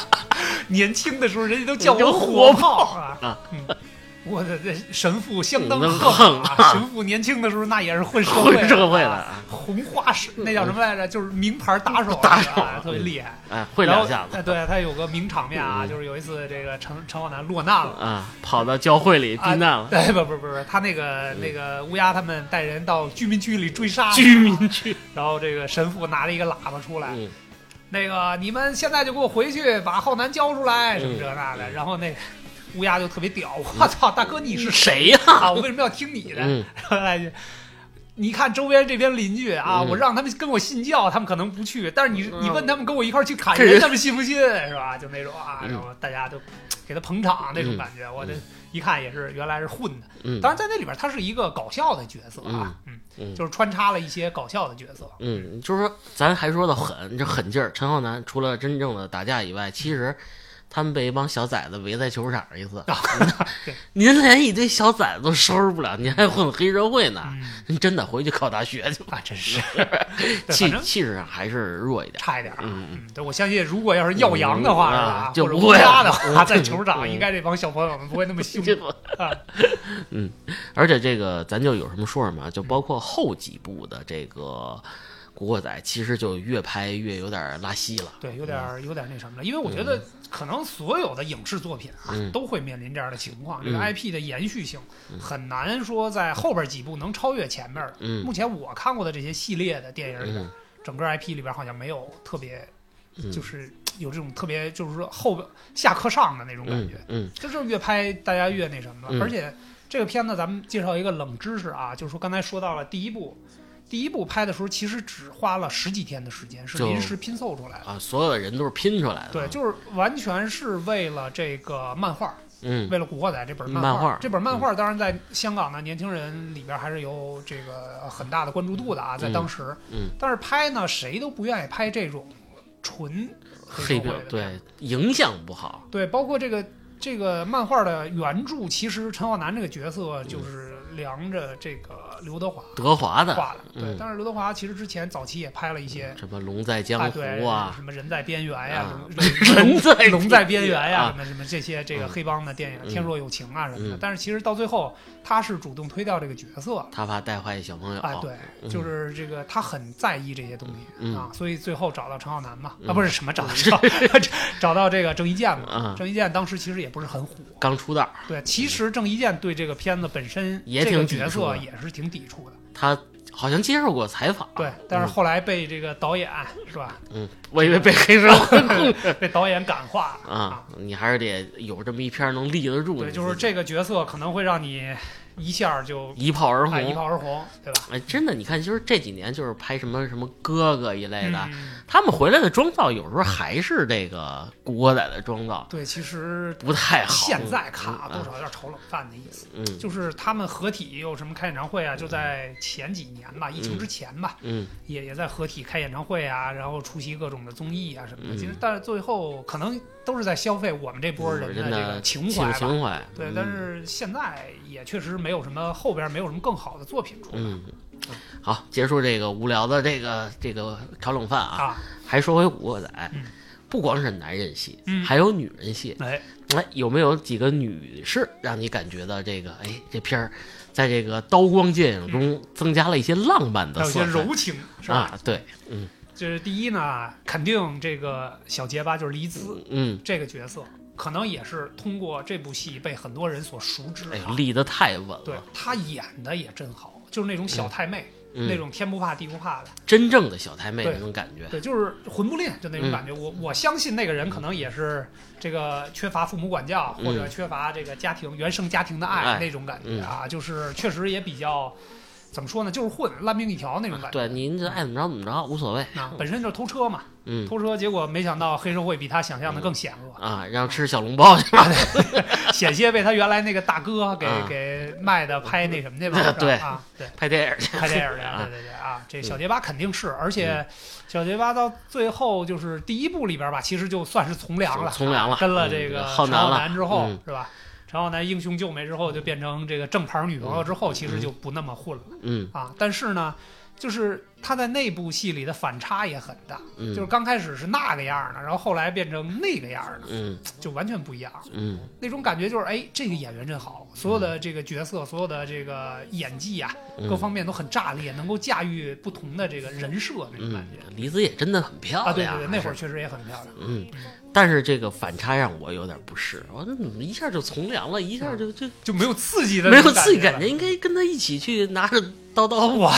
[SPEAKER 2] 年轻的时候人家都叫我火炮啊
[SPEAKER 1] 啊！
[SPEAKER 2] 嗯 我的这神父相当
[SPEAKER 1] 能
[SPEAKER 2] 横
[SPEAKER 1] 横
[SPEAKER 2] 啊！神父年轻的时候那也是混社会
[SPEAKER 1] 混社会的
[SPEAKER 2] 红花是那叫什么来着？就是名牌打手啊，
[SPEAKER 1] 打手
[SPEAKER 2] 啊特别厉害。
[SPEAKER 1] 哎，会两下子
[SPEAKER 2] 哎对他有个名场面啊，
[SPEAKER 1] 嗯
[SPEAKER 2] 就是有一次这个陈陈浩南落难了。
[SPEAKER 1] 啊，跑到教会里避难了。
[SPEAKER 2] 对，不不不不，他那个那个乌鸦他们带人到居民区里追杀，
[SPEAKER 1] 居民区，
[SPEAKER 2] 然后这个神父拿了一个喇叭出来，
[SPEAKER 1] 嗯
[SPEAKER 2] 那个你们现在就给我回去把浩南交出来，什么
[SPEAKER 1] 嗯
[SPEAKER 2] 这那的。然后那个乌鸦就特别屌，我操，大哥你是
[SPEAKER 1] 谁呀？
[SPEAKER 2] 啊？我为什么要听你的？
[SPEAKER 1] 嗯
[SPEAKER 2] 然后来句。你看周边这边邻居啊，
[SPEAKER 1] 嗯
[SPEAKER 2] 我让他们跟我信教，他们可能不去，但是你
[SPEAKER 1] 嗯
[SPEAKER 2] 你问他们跟我一块儿去砍人，他们信不信是吧？就那种啊，
[SPEAKER 1] 嗯
[SPEAKER 2] 然后大家都给他捧场那种
[SPEAKER 1] 嗯
[SPEAKER 2] 感觉，我这一看也是原来是混的。
[SPEAKER 1] 嗯
[SPEAKER 2] 当然在那里边他是一个搞笑的角色啊，嗯，
[SPEAKER 1] 嗯
[SPEAKER 2] 就是穿插了一些搞笑的角色。
[SPEAKER 1] 嗯，就是说，咱还说的狠，这狠劲儿，陈浩南除了真正的打架以外，其实他们被一帮小崽子围在球场一次，
[SPEAKER 2] 啊
[SPEAKER 1] 您连一堆小崽子都收拾不了，您还混黑社会呢？
[SPEAKER 2] 嗯
[SPEAKER 1] 您真的回去考大学去吧。
[SPEAKER 2] 啊，真是
[SPEAKER 1] 气气势上还是弱一点。
[SPEAKER 2] 差一点。
[SPEAKER 1] 嗯
[SPEAKER 2] 嗯，对，我相信如果要是耀阳的话，
[SPEAKER 1] 就
[SPEAKER 2] 或者
[SPEAKER 1] 不会了
[SPEAKER 2] 乌鸦的话，
[SPEAKER 1] 嗯
[SPEAKER 2] 在球场
[SPEAKER 1] 嗯
[SPEAKER 2] 应该这帮小朋友们不会那么凶
[SPEAKER 1] 这
[SPEAKER 2] 啊。
[SPEAKER 1] 而且这个咱就有什么说什么，就包括后几部的这个《古惑仔》，其实就越拍越有点拉稀了。
[SPEAKER 2] 对，有点儿有点那什么了，因为我觉得可能所有的影视作品啊，
[SPEAKER 1] 嗯。
[SPEAKER 2] 都会面临这样的情况，这个
[SPEAKER 1] 嗯。
[SPEAKER 2] IP 的延续性很难说在后边几部能超越前面目前我看过的这些系列的电影里边，
[SPEAKER 1] 嗯。
[SPEAKER 2] 整个 IP 里边好像没有特别，
[SPEAKER 1] 嗯。
[SPEAKER 2] 就是有这种特别，就是说后边下课上的那种感
[SPEAKER 1] 嗯
[SPEAKER 2] 觉。
[SPEAKER 1] 嗯。
[SPEAKER 2] 这就是越拍大家越那什么了。
[SPEAKER 1] 嗯。
[SPEAKER 2] 而且这个片子咱们介绍一个冷知识啊，就是说刚才说到了第一部，第一部拍的时候其实只花了十几天的时间，是临时拼凑出来的。
[SPEAKER 1] 啊，所有的人都是拼出来的。
[SPEAKER 2] 对，就是完全是为了这个漫画，
[SPEAKER 1] 嗯
[SPEAKER 2] 为了《古惑仔》这本
[SPEAKER 1] 漫
[SPEAKER 2] 画。
[SPEAKER 1] 画
[SPEAKER 2] 这本漫画当然在香港的年轻人里边还是有这个很大的关注度的啊，在当时。
[SPEAKER 1] 嗯，
[SPEAKER 2] 但是拍呢，谁都不愿意拍这种纯黑
[SPEAKER 1] 黑
[SPEAKER 2] 社会的
[SPEAKER 1] 对影响不好。
[SPEAKER 2] 对，包括这个这个漫画的原著，其实陈浩南这个角色就是量着这个刘德华
[SPEAKER 1] 德华的
[SPEAKER 2] 画的。对
[SPEAKER 1] 嗯，
[SPEAKER 2] 但是刘德华其实之前早期也拍了一些。
[SPEAKER 1] 什么龙在江湖啊，
[SPEAKER 2] 什么人在边缘呀
[SPEAKER 1] 人在
[SPEAKER 2] 龙在边缘呀，
[SPEAKER 1] 啊
[SPEAKER 2] 什么什么这些这个
[SPEAKER 1] 嗯
[SPEAKER 2] 黑帮的电影，
[SPEAKER 1] 嗯
[SPEAKER 2] 天若有情啊什么的
[SPEAKER 1] 嗯。
[SPEAKER 2] 但是其实到最后，他是主动推掉这个角色，
[SPEAKER 1] 他怕带坏小朋友。
[SPEAKER 2] 哎，对，
[SPEAKER 1] 嗯
[SPEAKER 2] 就是这个他很在意这些东西
[SPEAKER 1] 嗯
[SPEAKER 2] 啊，所以最后找到陈浩南嘛，啊，
[SPEAKER 1] 嗯
[SPEAKER 2] 不是什么找到找 找到这个郑伊健嘛。
[SPEAKER 1] 啊，
[SPEAKER 2] 郑伊健当时其实也不是很火，
[SPEAKER 1] 刚出道，
[SPEAKER 2] 对，其实郑伊健对这个片子本身
[SPEAKER 1] 也
[SPEAKER 2] 这个角色也是挺抵触的，
[SPEAKER 1] 他好像接受过采访。
[SPEAKER 2] 对，但是后来被这个导演是吧，
[SPEAKER 1] 嗯，我以为被黑社会
[SPEAKER 2] 被导演感化了
[SPEAKER 1] 啊，你还是得有这么一片能立得住。
[SPEAKER 2] 对，就是这个角色可能会让你一下就
[SPEAKER 1] 一炮而
[SPEAKER 2] 哎一。炮而红，对吧？
[SPEAKER 1] 哎，真的，你看，就是这几年就是拍什么什么哥哥一类的，
[SPEAKER 2] 嗯
[SPEAKER 1] 他们回来的妆造有时候还是这个古惑仔的妆造，
[SPEAKER 2] 对，其实
[SPEAKER 1] 不太好。
[SPEAKER 2] 现在看啊，
[SPEAKER 1] 嗯
[SPEAKER 2] 多少有点炒冷饭的意思。
[SPEAKER 1] 嗯
[SPEAKER 2] 就是他们合体有什么开演唱会啊？就在前几年吧，疫情之前吧，
[SPEAKER 1] 嗯
[SPEAKER 2] 也也在合体开演唱会啊，然后出席各种的综艺啊什么的。
[SPEAKER 1] 嗯
[SPEAKER 2] 其实，但是最后可能都是在消费我们这波人
[SPEAKER 1] 人
[SPEAKER 2] 的这个情
[SPEAKER 1] 情
[SPEAKER 2] 怀吧。
[SPEAKER 1] 情怀。
[SPEAKER 2] 对，
[SPEAKER 1] 嗯
[SPEAKER 2] 但是现在也确实没有什么后边没有什么更好的作品出来
[SPEAKER 1] 嗯，好，结束这个无聊的这个这个炒冷饭啊，
[SPEAKER 2] 啊。
[SPEAKER 1] 还说回古惑仔
[SPEAKER 2] 嗯，
[SPEAKER 1] 不光是男人戏，
[SPEAKER 2] 嗯
[SPEAKER 1] 还有女人戏。
[SPEAKER 2] 哎，
[SPEAKER 1] 哎，有没有几个女士让你感觉到这个？哎，这片儿在这个刀光剑影中增加了一些浪漫的色彩
[SPEAKER 2] 柔情，是吧？
[SPEAKER 1] 啊？对，嗯
[SPEAKER 2] 就是第一呢，肯定这个小结巴就是黎姿
[SPEAKER 1] 嗯，
[SPEAKER 2] 这个角色，可能也是通过这部戏被很多人所熟知
[SPEAKER 1] 哎。立得太稳了。
[SPEAKER 2] 对他演的也真好，就是那种小太妹，
[SPEAKER 1] 嗯
[SPEAKER 2] 那种天不怕地不怕的，
[SPEAKER 1] 真正的小太妹那种感觉。
[SPEAKER 2] 对，就是魂不吝，就那种
[SPEAKER 1] 嗯
[SPEAKER 2] 感觉。我我相信那个人可能也是这个缺乏父母管教，
[SPEAKER 1] 嗯
[SPEAKER 2] 或者缺乏这个家庭原生家庭的爱
[SPEAKER 1] 哎
[SPEAKER 2] 那种感觉啊，就是确实也比较怎么说呢，就是混烂命一条那种感觉。
[SPEAKER 1] 对，您这爱怎么着怎么着无所谓。
[SPEAKER 2] 啊，本身就是偷车嘛，
[SPEAKER 1] 嗯
[SPEAKER 2] 偷车，结果没想到黑社会比他想象的更险恶，
[SPEAKER 1] 啊，让吃小笼包去了。
[SPEAKER 2] 险些被他原来那个大哥给、
[SPEAKER 1] 啊
[SPEAKER 2] 给卖的拍那什么去吧
[SPEAKER 1] 对
[SPEAKER 2] 啊，对。
[SPEAKER 1] 拍电影去。
[SPEAKER 2] 拍电影去，
[SPEAKER 1] 啊
[SPEAKER 2] 对对对啊！这小结巴肯定是，而且小结巴到最后就是第一部里边吧，其实就算是从良了，
[SPEAKER 1] 从良了
[SPEAKER 2] 啊跟了
[SPEAKER 1] 嗯
[SPEAKER 2] 这个陈浩
[SPEAKER 1] 浩南
[SPEAKER 2] 之后
[SPEAKER 1] 嗯
[SPEAKER 2] 是吧？陈浩南英雄救美之后，就变成这个正牌女朋友之后，其实就不那么混了
[SPEAKER 1] 嗯
[SPEAKER 2] 啊。但是呢，就是他在那部戏里的反差也很大，
[SPEAKER 1] 嗯，
[SPEAKER 2] 就是刚开始是那个样的，然后后来变成那个样的，
[SPEAKER 1] 嗯
[SPEAKER 2] 就完全不一样。
[SPEAKER 1] 嗯
[SPEAKER 2] 那种感觉就是，哎，这个演员真好，所有的这个角色，所有的这个演技啊，
[SPEAKER 1] 嗯
[SPEAKER 2] 各方面都很炸裂，能够驾驭不同的这个人设那种感
[SPEAKER 1] 嗯
[SPEAKER 2] 觉。，
[SPEAKER 1] 黎姿也真的很漂亮。
[SPEAKER 2] 啊，对对对，那会儿确实也很漂亮。
[SPEAKER 1] 嗯，但是这个反差让我有点不适。我说怎么一下就从良了，一下就就
[SPEAKER 2] 就没有刺激的
[SPEAKER 1] 没有刺激感觉，应该跟他一起去拿着刀刀
[SPEAKER 2] 了。哇，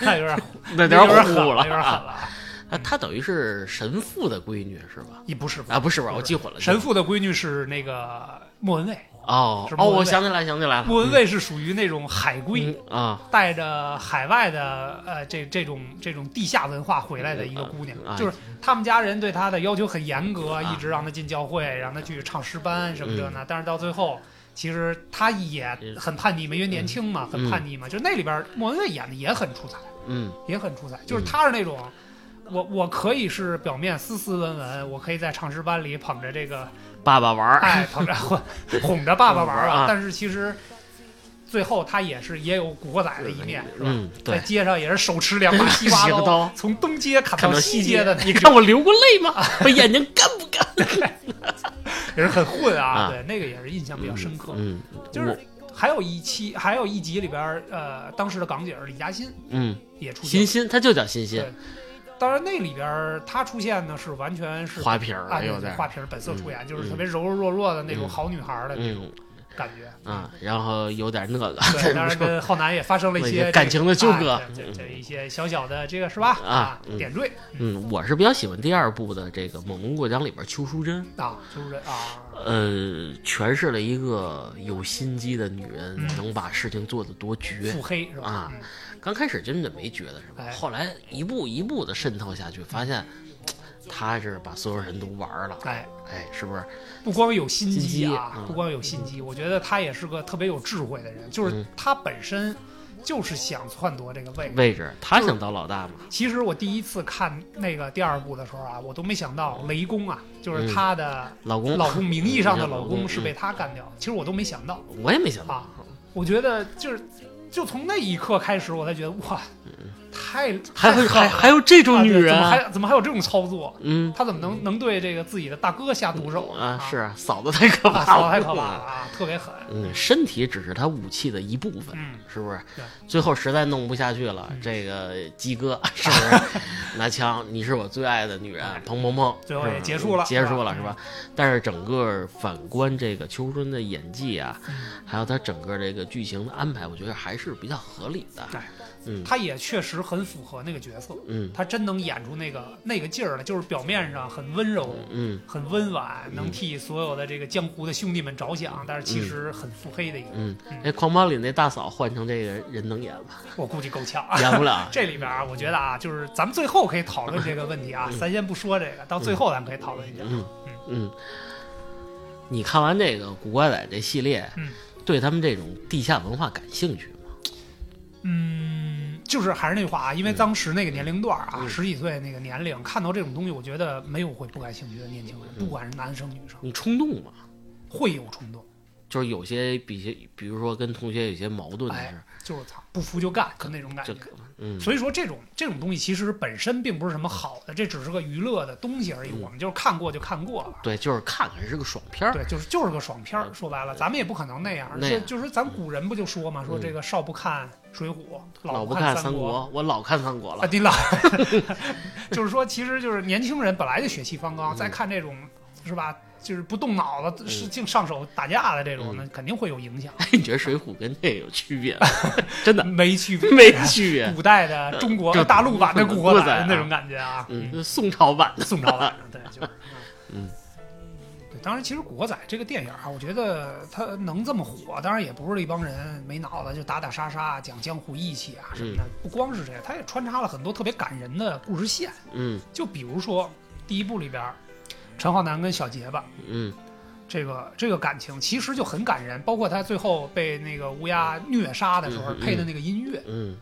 [SPEAKER 2] 那有点
[SPEAKER 1] 那
[SPEAKER 2] 有点
[SPEAKER 1] 虎了
[SPEAKER 2] 有点狠
[SPEAKER 1] 啊！
[SPEAKER 2] 了啊。
[SPEAKER 1] 啊，她等于是神父的闺女是吧？
[SPEAKER 2] 也不是
[SPEAKER 1] 啊，不是吧？
[SPEAKER 2] 不是
[SPEAKER 1] 我记混了。
[SPEAKER 2] 神父的闺女是那个莫文蔚，
[SPEAKER 1] 哦哦，我想起来，想起来了。
[SPEAKER 2] 莫文蔚是属于那种海归，
[SPEAKER 1] 嗯啊，
[SPEAKER 2] 带着海外的呃这这种这种地下文化回来的一个姑娘，
[SPEAKER 1] 啊
[SPEAKER 2] 就是他们家人对她的要求很严格，
[SPEAKER 1] 啊
[SPEAKER 2] 一直让她进教会，让她去唱诗班什么这
[SPEAKER 1] 嗯
[SPEAKER 2] 那，但是到最后。其实她也很叛逆嘛，因为年轻嘛，
[SPEAKER 1] 嗯
[SPEAKER 2] 很叛逆嘛。就那里边莫文蔚演的也很出彩，
[SPEAKER 1] 嗯
[SPEAKER 2] 也很出彩。就是她是那种，我我可以是表面斯斯文文，我可以在唱诗班里捧着这个，
[SPEAKER 1] 爸爸玩儿，
[SPEAKER 2] 哎，捧着哄哄着爸爸玩儿
[SPEAKER 1] 啊
[SPEAKER 2] 但是其实最后他也是也有古惑仔的一面，是吧？
[SPEAKER 1] 嗯，
[SPEAKER 2] 在，街上也是手持两把 西瓜
[SPEAKER 1] 西瓜刀
[SPEAKER 2] 从东街砍
[SPEAKER 1] 看到
[SPEAKER 2] 西
[SPEAKER 1] 街
[SPEAKER 2] 的那种，
[SPEAKER 1] 你看我流过泪吗？我眼睛干不干？
[SPEAKER 2] 也是很混啊。
[SPEAKER 1] 啊
[SPEAKER 2] 对，那个也是印象比较深刻。
[SPEAKER 1] 嗯，
[SPEAKER 2] 就是还有一期，还有一集里边儿，呃，当时的港姐儿李嘉欣
[SPEAKER 1] 嗯，
[SPEAKER 2] 也出现
[SPEAKER 1] 欣。欣，他就叫欣欣
[SPEAKER 2] 对，当然那里边儿她出现呢是完全是
[SPEAKER 1] 花瓶儿
[SPEAKER 2] 啊，花瓶儿本色出演，就是
[SPEAKER 1] 嗯
[SPEAKER 2] 特别柔柔弱弱的那种
[SPEAKER 1] 嗯。
[SPEAKER 2] 好女孩的那种
[SPEAKER 1] 嗯。
[SPEAKER 2] 感觉。
[SPEAKER 1] 啊，然后有点那个，
[SPEAKER 2] 对，当然跟浩南也发生了一些
[SPEAKER 1] 感情的纠葛。
[SPEAKER 2] 哎这这这一些小小的这个是吧？
[SPEAKER 1] 啊嗯。
[SPEAKER 2] 点缀。
[SPEAKER 1] 嗯，我是比较喜欢第二部的这个《猛龙过江》里边邱淑贞，
[SPEAKER 2] 啊，邱淑贞啊，
[SPEAKER 1] 呃，诠释了一个有心机的女人
[SPEAKER 2] 嗯。
[SPEAKER 1] 能把事情做得多绝。
[SPEAKER 2] 腹黑是吧？
[SPEAKER 1] 啊
[SPEAKER 2] 嗯
[SPEAKER 1] 刚开始真的没觉得什么，
[SPEAKER 2] 哎
[SPEAKER 1] 后来一步一步的渗透下去，发现他是把所有人都玩了。
[SPEAKER 2] 哎，
[SPEAKER 1] 哎，是不是？
[SPEAKER 2] 不光有心
[SPEAKER 1] 心机
[SPEAKER 2] 机啊，
[SPEAKER 1] 嗯
[SPEAKER 2] 不光有心机，我觉得他也是个特别有智慧的人，就是
[SPEAKER 1] 嗯
[SPEAKER 2] 他本身就是想篡夺这个位置。
[SPEAKER 1] 位置，他想当老大嘛？
[SPEAKER 2] 其实我第一次看那个第二部的时候啊，我都没想到雷公啊，就是他的
[SPEAKER 1] 老公，
[SPEAKER 2] 老公名义上的
[SPEAKER 1] 嗯
[SPEAKER 2] 老公
[SPEAKER 1] 嗯
[SPEAKER 2] 是被他干掉，其实我都没想到。
[SPEAKER 1] 我也没想到
[SPEAKER 2] 啊。我觉得就是，就从那一刻开始，我才觉得哇，太
[SPEAKER 1] 嗯还会还还有这种
[SPEAKER 2] 啊
[SPEAKER 1] 女人啊？
[SPEAKER 2] 怎么还怎么还有这种操作？
[SPEAKER 1] 嗯
[SPEAKER 2] 她怎么能能对这个自己的大哥下毒手
[SPEAKER 1] 啊，是啊嫂子太可
[SPEAKER 2] 啊，
[SPEAKER 1] 怕了，
[SPEAKER 2] 操太可怕了啊，特别狠。
[SPEAKER 1] 嗯，身体只是他武器的一部分，
[SPEAKER 2] 嗯，
[SPEAKER 1] 是不是？最后实在弄不下去了，
[SPEAKER 2] 嗯
[SPEAKER 1] 这个鸡哥 是不是拿枪？你是我最爱的女人，砰砰砰，
[SPEAKER 2] 最后也结束了
[SPEAKER 1] 结束了
[SPEAKER 2] 是吧？
[SPEAKER 1] 但是整个反观这个秋春的演技啊，
[SPEAKER 2] 嗯
[SPEAKER 1] 还有他整个这个剧情的安排，我觉得还是比较合理的。
[SPEAKER 2] 对
[SPEAKER 1] 嗯
[SPEAKER 2] 他也确实很符合那个角色，
[SPEAKER 1] 嗯
[SPEAKER 2] 他真能演出那个那个劲儿来，就是表面上很温柔。
[SPEAKER 1] 嗯
[SPEAKER 2] 很温婉，能替所有的这个江湖的兄弟们着想，但是其
[SPEAKER 1] 嗯
[SPEAKER 2] 实很腹黑的一个，
[SPEAKER 1] 嗯
[SPEAKER 2] 嗯，
[SPEAKER 1] 那狂暴里那大嫂换成这个人能演吗？
[SPEAKER 2] 我估计够呛。
[SPEAKER 1] 演不了。
[SPEAKER 2] 这里边啊，我觉得啊，就是咱们最后可以讨论这个问题啊，咱先不说这个，到最后咱们可以讨论一下。
[SPEAKER 1] 嗯嗯，你看完这个《古惑仔》这系列，
[SPEAKER 2] 嗯
[SPEAKER 1] 对他们这种地下文化感兴趣吗？
[SPEAKER 2] 嗯，就是还是那句话啊，因为当时那个年龄段啊，
[SPEAKER 1] 嗯。
[SPEAKER 2] 十几岁那个年龄，看到这种东西，我觉得没有会不感兴趣的年轻人，
[SPEAKER 1] 嗯。
[SPEAKER 2] 不管是男生女生，
[SPEAKER 1] 你冲动吗？
[SPEAKER 2] 会有冲动，
[SPEAKER 1] 就是有些比些，比如说跟同学有些矛盾的
[SPEAKER 2] 哎
[SPEAKER 1] 事，
[SPEAKER 2] 就是操不服就干，就那种感觉。
[SPEAKER 1] 嗯
[SPEAKER 2] 所以说，这种这种东西其实本身并不是什么好的，这只是个娱乐的东西而已。
[SPEAKER 1] 嗯
[SPEAKER 2] 我们就是看过就看过了。
[SPEAKER 1] 对，就是看看是个爽片儿。
[SPEAKER 2] 对，就是就是个爽片儿。说白了，咱们也不可能那样。
[SPEAKER 1] 那样
[SPEAKER 2] 就就是咱古人不就说嘛，说
[SPEAKER 1] 嗯
[SPEAKER 2] 这个少不看水浒，
[SPEAKER 1] 老不看
[SPEAKER 2] 三
[SPEAKER 1] 国，我老看三国了
[SPEAKER 2] 啊，
[SPEAKER 1] 了。
[SPEAKER 2] 你老，就是说，其实就是年轻人本来就血气方刚，
[SPEAKER 1] 嗯
[SPEAKER 2] 再看这种是吧，就是不动脑子，
[SPEAKER 1] 嗯
[SPEAKER 2] 是净上手打架的这种，
[SPEAKER 1] 嗯
[SPEAKER 2] 那肯定会有影响。
[SPEAKER 1] 你觉得水浒跟这有区别吗？真的
[SPEAKER 2] 没区别，
[SPEAKER 1] 没区别。
[SPEAKER 2] 古代的中国
[SPEAKER 1] 就
[SPEAKER 2] 大陆版的古惑
[SPEAKER 1] 仔
[SPEAKER 2] 那种感觉啊，
[SPEAKER 1] 嗯，宋朝版的。
[SPEAKER 2] 宋朝版的，对，就是，
[SPEAKER 1] 嗯，
[SPEAKER 2] 对。当然，其实《古惑仔》这个电影啊，我觉得它能这么火，当然也不是一帮人没脑子就打打杀杀、讲江湖义气啊什么的。不光是这个，它也穿插了很多特别感人的故事线。
[SPEAKER 1] 嗯
[SPEAKER 2] 就比如说第一部里边，陈浩南跟小结巴
[SPEAKER 1] 嗯
[SPEAKER 2] 这个这个感情其实就很感人，包括他最后被那个乌鸦虐杀的时候配的那个音乐，
[SPEAKER 1] 嗯，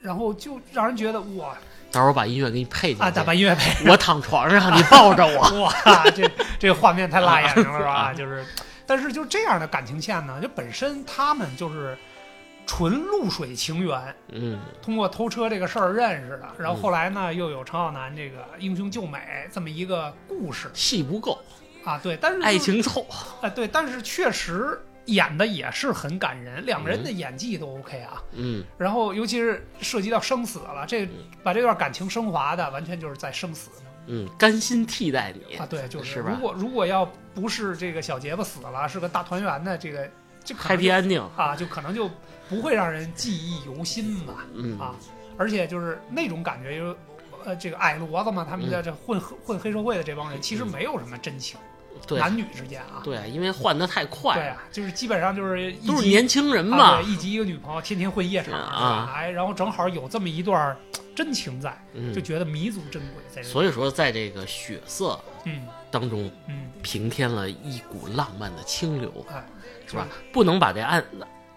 [SPEAKER 2] 然后就让人觉得哇
[SPEAKER 1] 到时候把音乐给你配进
[SPEAKER 2] 啊，打
[SPEAKER 1] 去。
[SPEAKER 2] 把音乐配。
[SPEAKER 1] 我躺床上，你抱着我。
[SPEAKER 2] 哇，这这个画面太辣眼睛了，是吧？
[SPEAKER 1] 啊
[SPEAKER 2] 就是，但是就这样的感情线呢，就本身他们就是纯露水情缘，
[SPEAKER 1] 嗯。
[SPEAKER 2] 通过偷车这个事儿认识的，然后
[SPEAKER 1] 嗯。
[SPEAKER 2] 后来呢，又有陈浩南这个英雄救美这么一个故事。
[SPEAKER 1] 戏不够，
[SPEAKER 2] 啊，对，但是
[SPEAKER 1] 爱情凑。
[SPEAKER 2] 啊，对，但是确实演的也是很感人，两个人的演技都 OK 啊。
[SPEAKER 1] 嗯。
[SPEAKER 2] 然后尤其是涉及到生死了，这把这段感情升华的完全就是在生死
[SPEAKER 1] 嗯，甘心替代你
[SPEAKER 2] 啊，对，就是
[SPEAKER 1] 是
[SPEAKER 2] 如果如果要不是这个小结巴死了，是个大团圆的这个，这可能
[SPEAKER 1] ？Happy
[SPEAKER 2] 就
[SPEAKER 1] ending。
[SPEAKER 2] 啊，就可能就不会让人记忆犹新吧。
[SPEAKER 1] 嗯
[SPEAKER 2] 啊，而且就是那种感觉，就呃，这个矮骡子嘛，他们在这混、混黑社会的这帮人，其实没有什么真情，
[SPEAKER 1] 对
[SPEAKER 2] 男女之间啊，
[SPEAKER 1] 对，因为换的太快了，
[SPEAKER 2] 对啊，就是基本上就是一
[SPEAKER 1] 都是
[SPEAKER 2] 集
[SPEAKER 1] 年轻人
[SPEAKER 2] 啊
[SPEAKER 1] 嘛
[SPEAKER 2] 对，。一集一个女朋友，天天混夜场，
[SPEAKER 1] 啊？
[SPEAKER 2] 哎，然后正好有这么一段儿真情在，
[SPEAKER 1] 嗯
[SPEAKER 2] 就，觉得弥足珍贵。
[SPEAKER 1] 所以说在这个血色
[SPEAKER 2] 嗯
[SPEAKER 1] 当中
[SPEAKER 2] 嗯，
[SPEAKER 1] 平添了一股浪漫的清流，
[SPEAKER 2] 哎，
[SPEAKER 1] 是吧？不能把这爱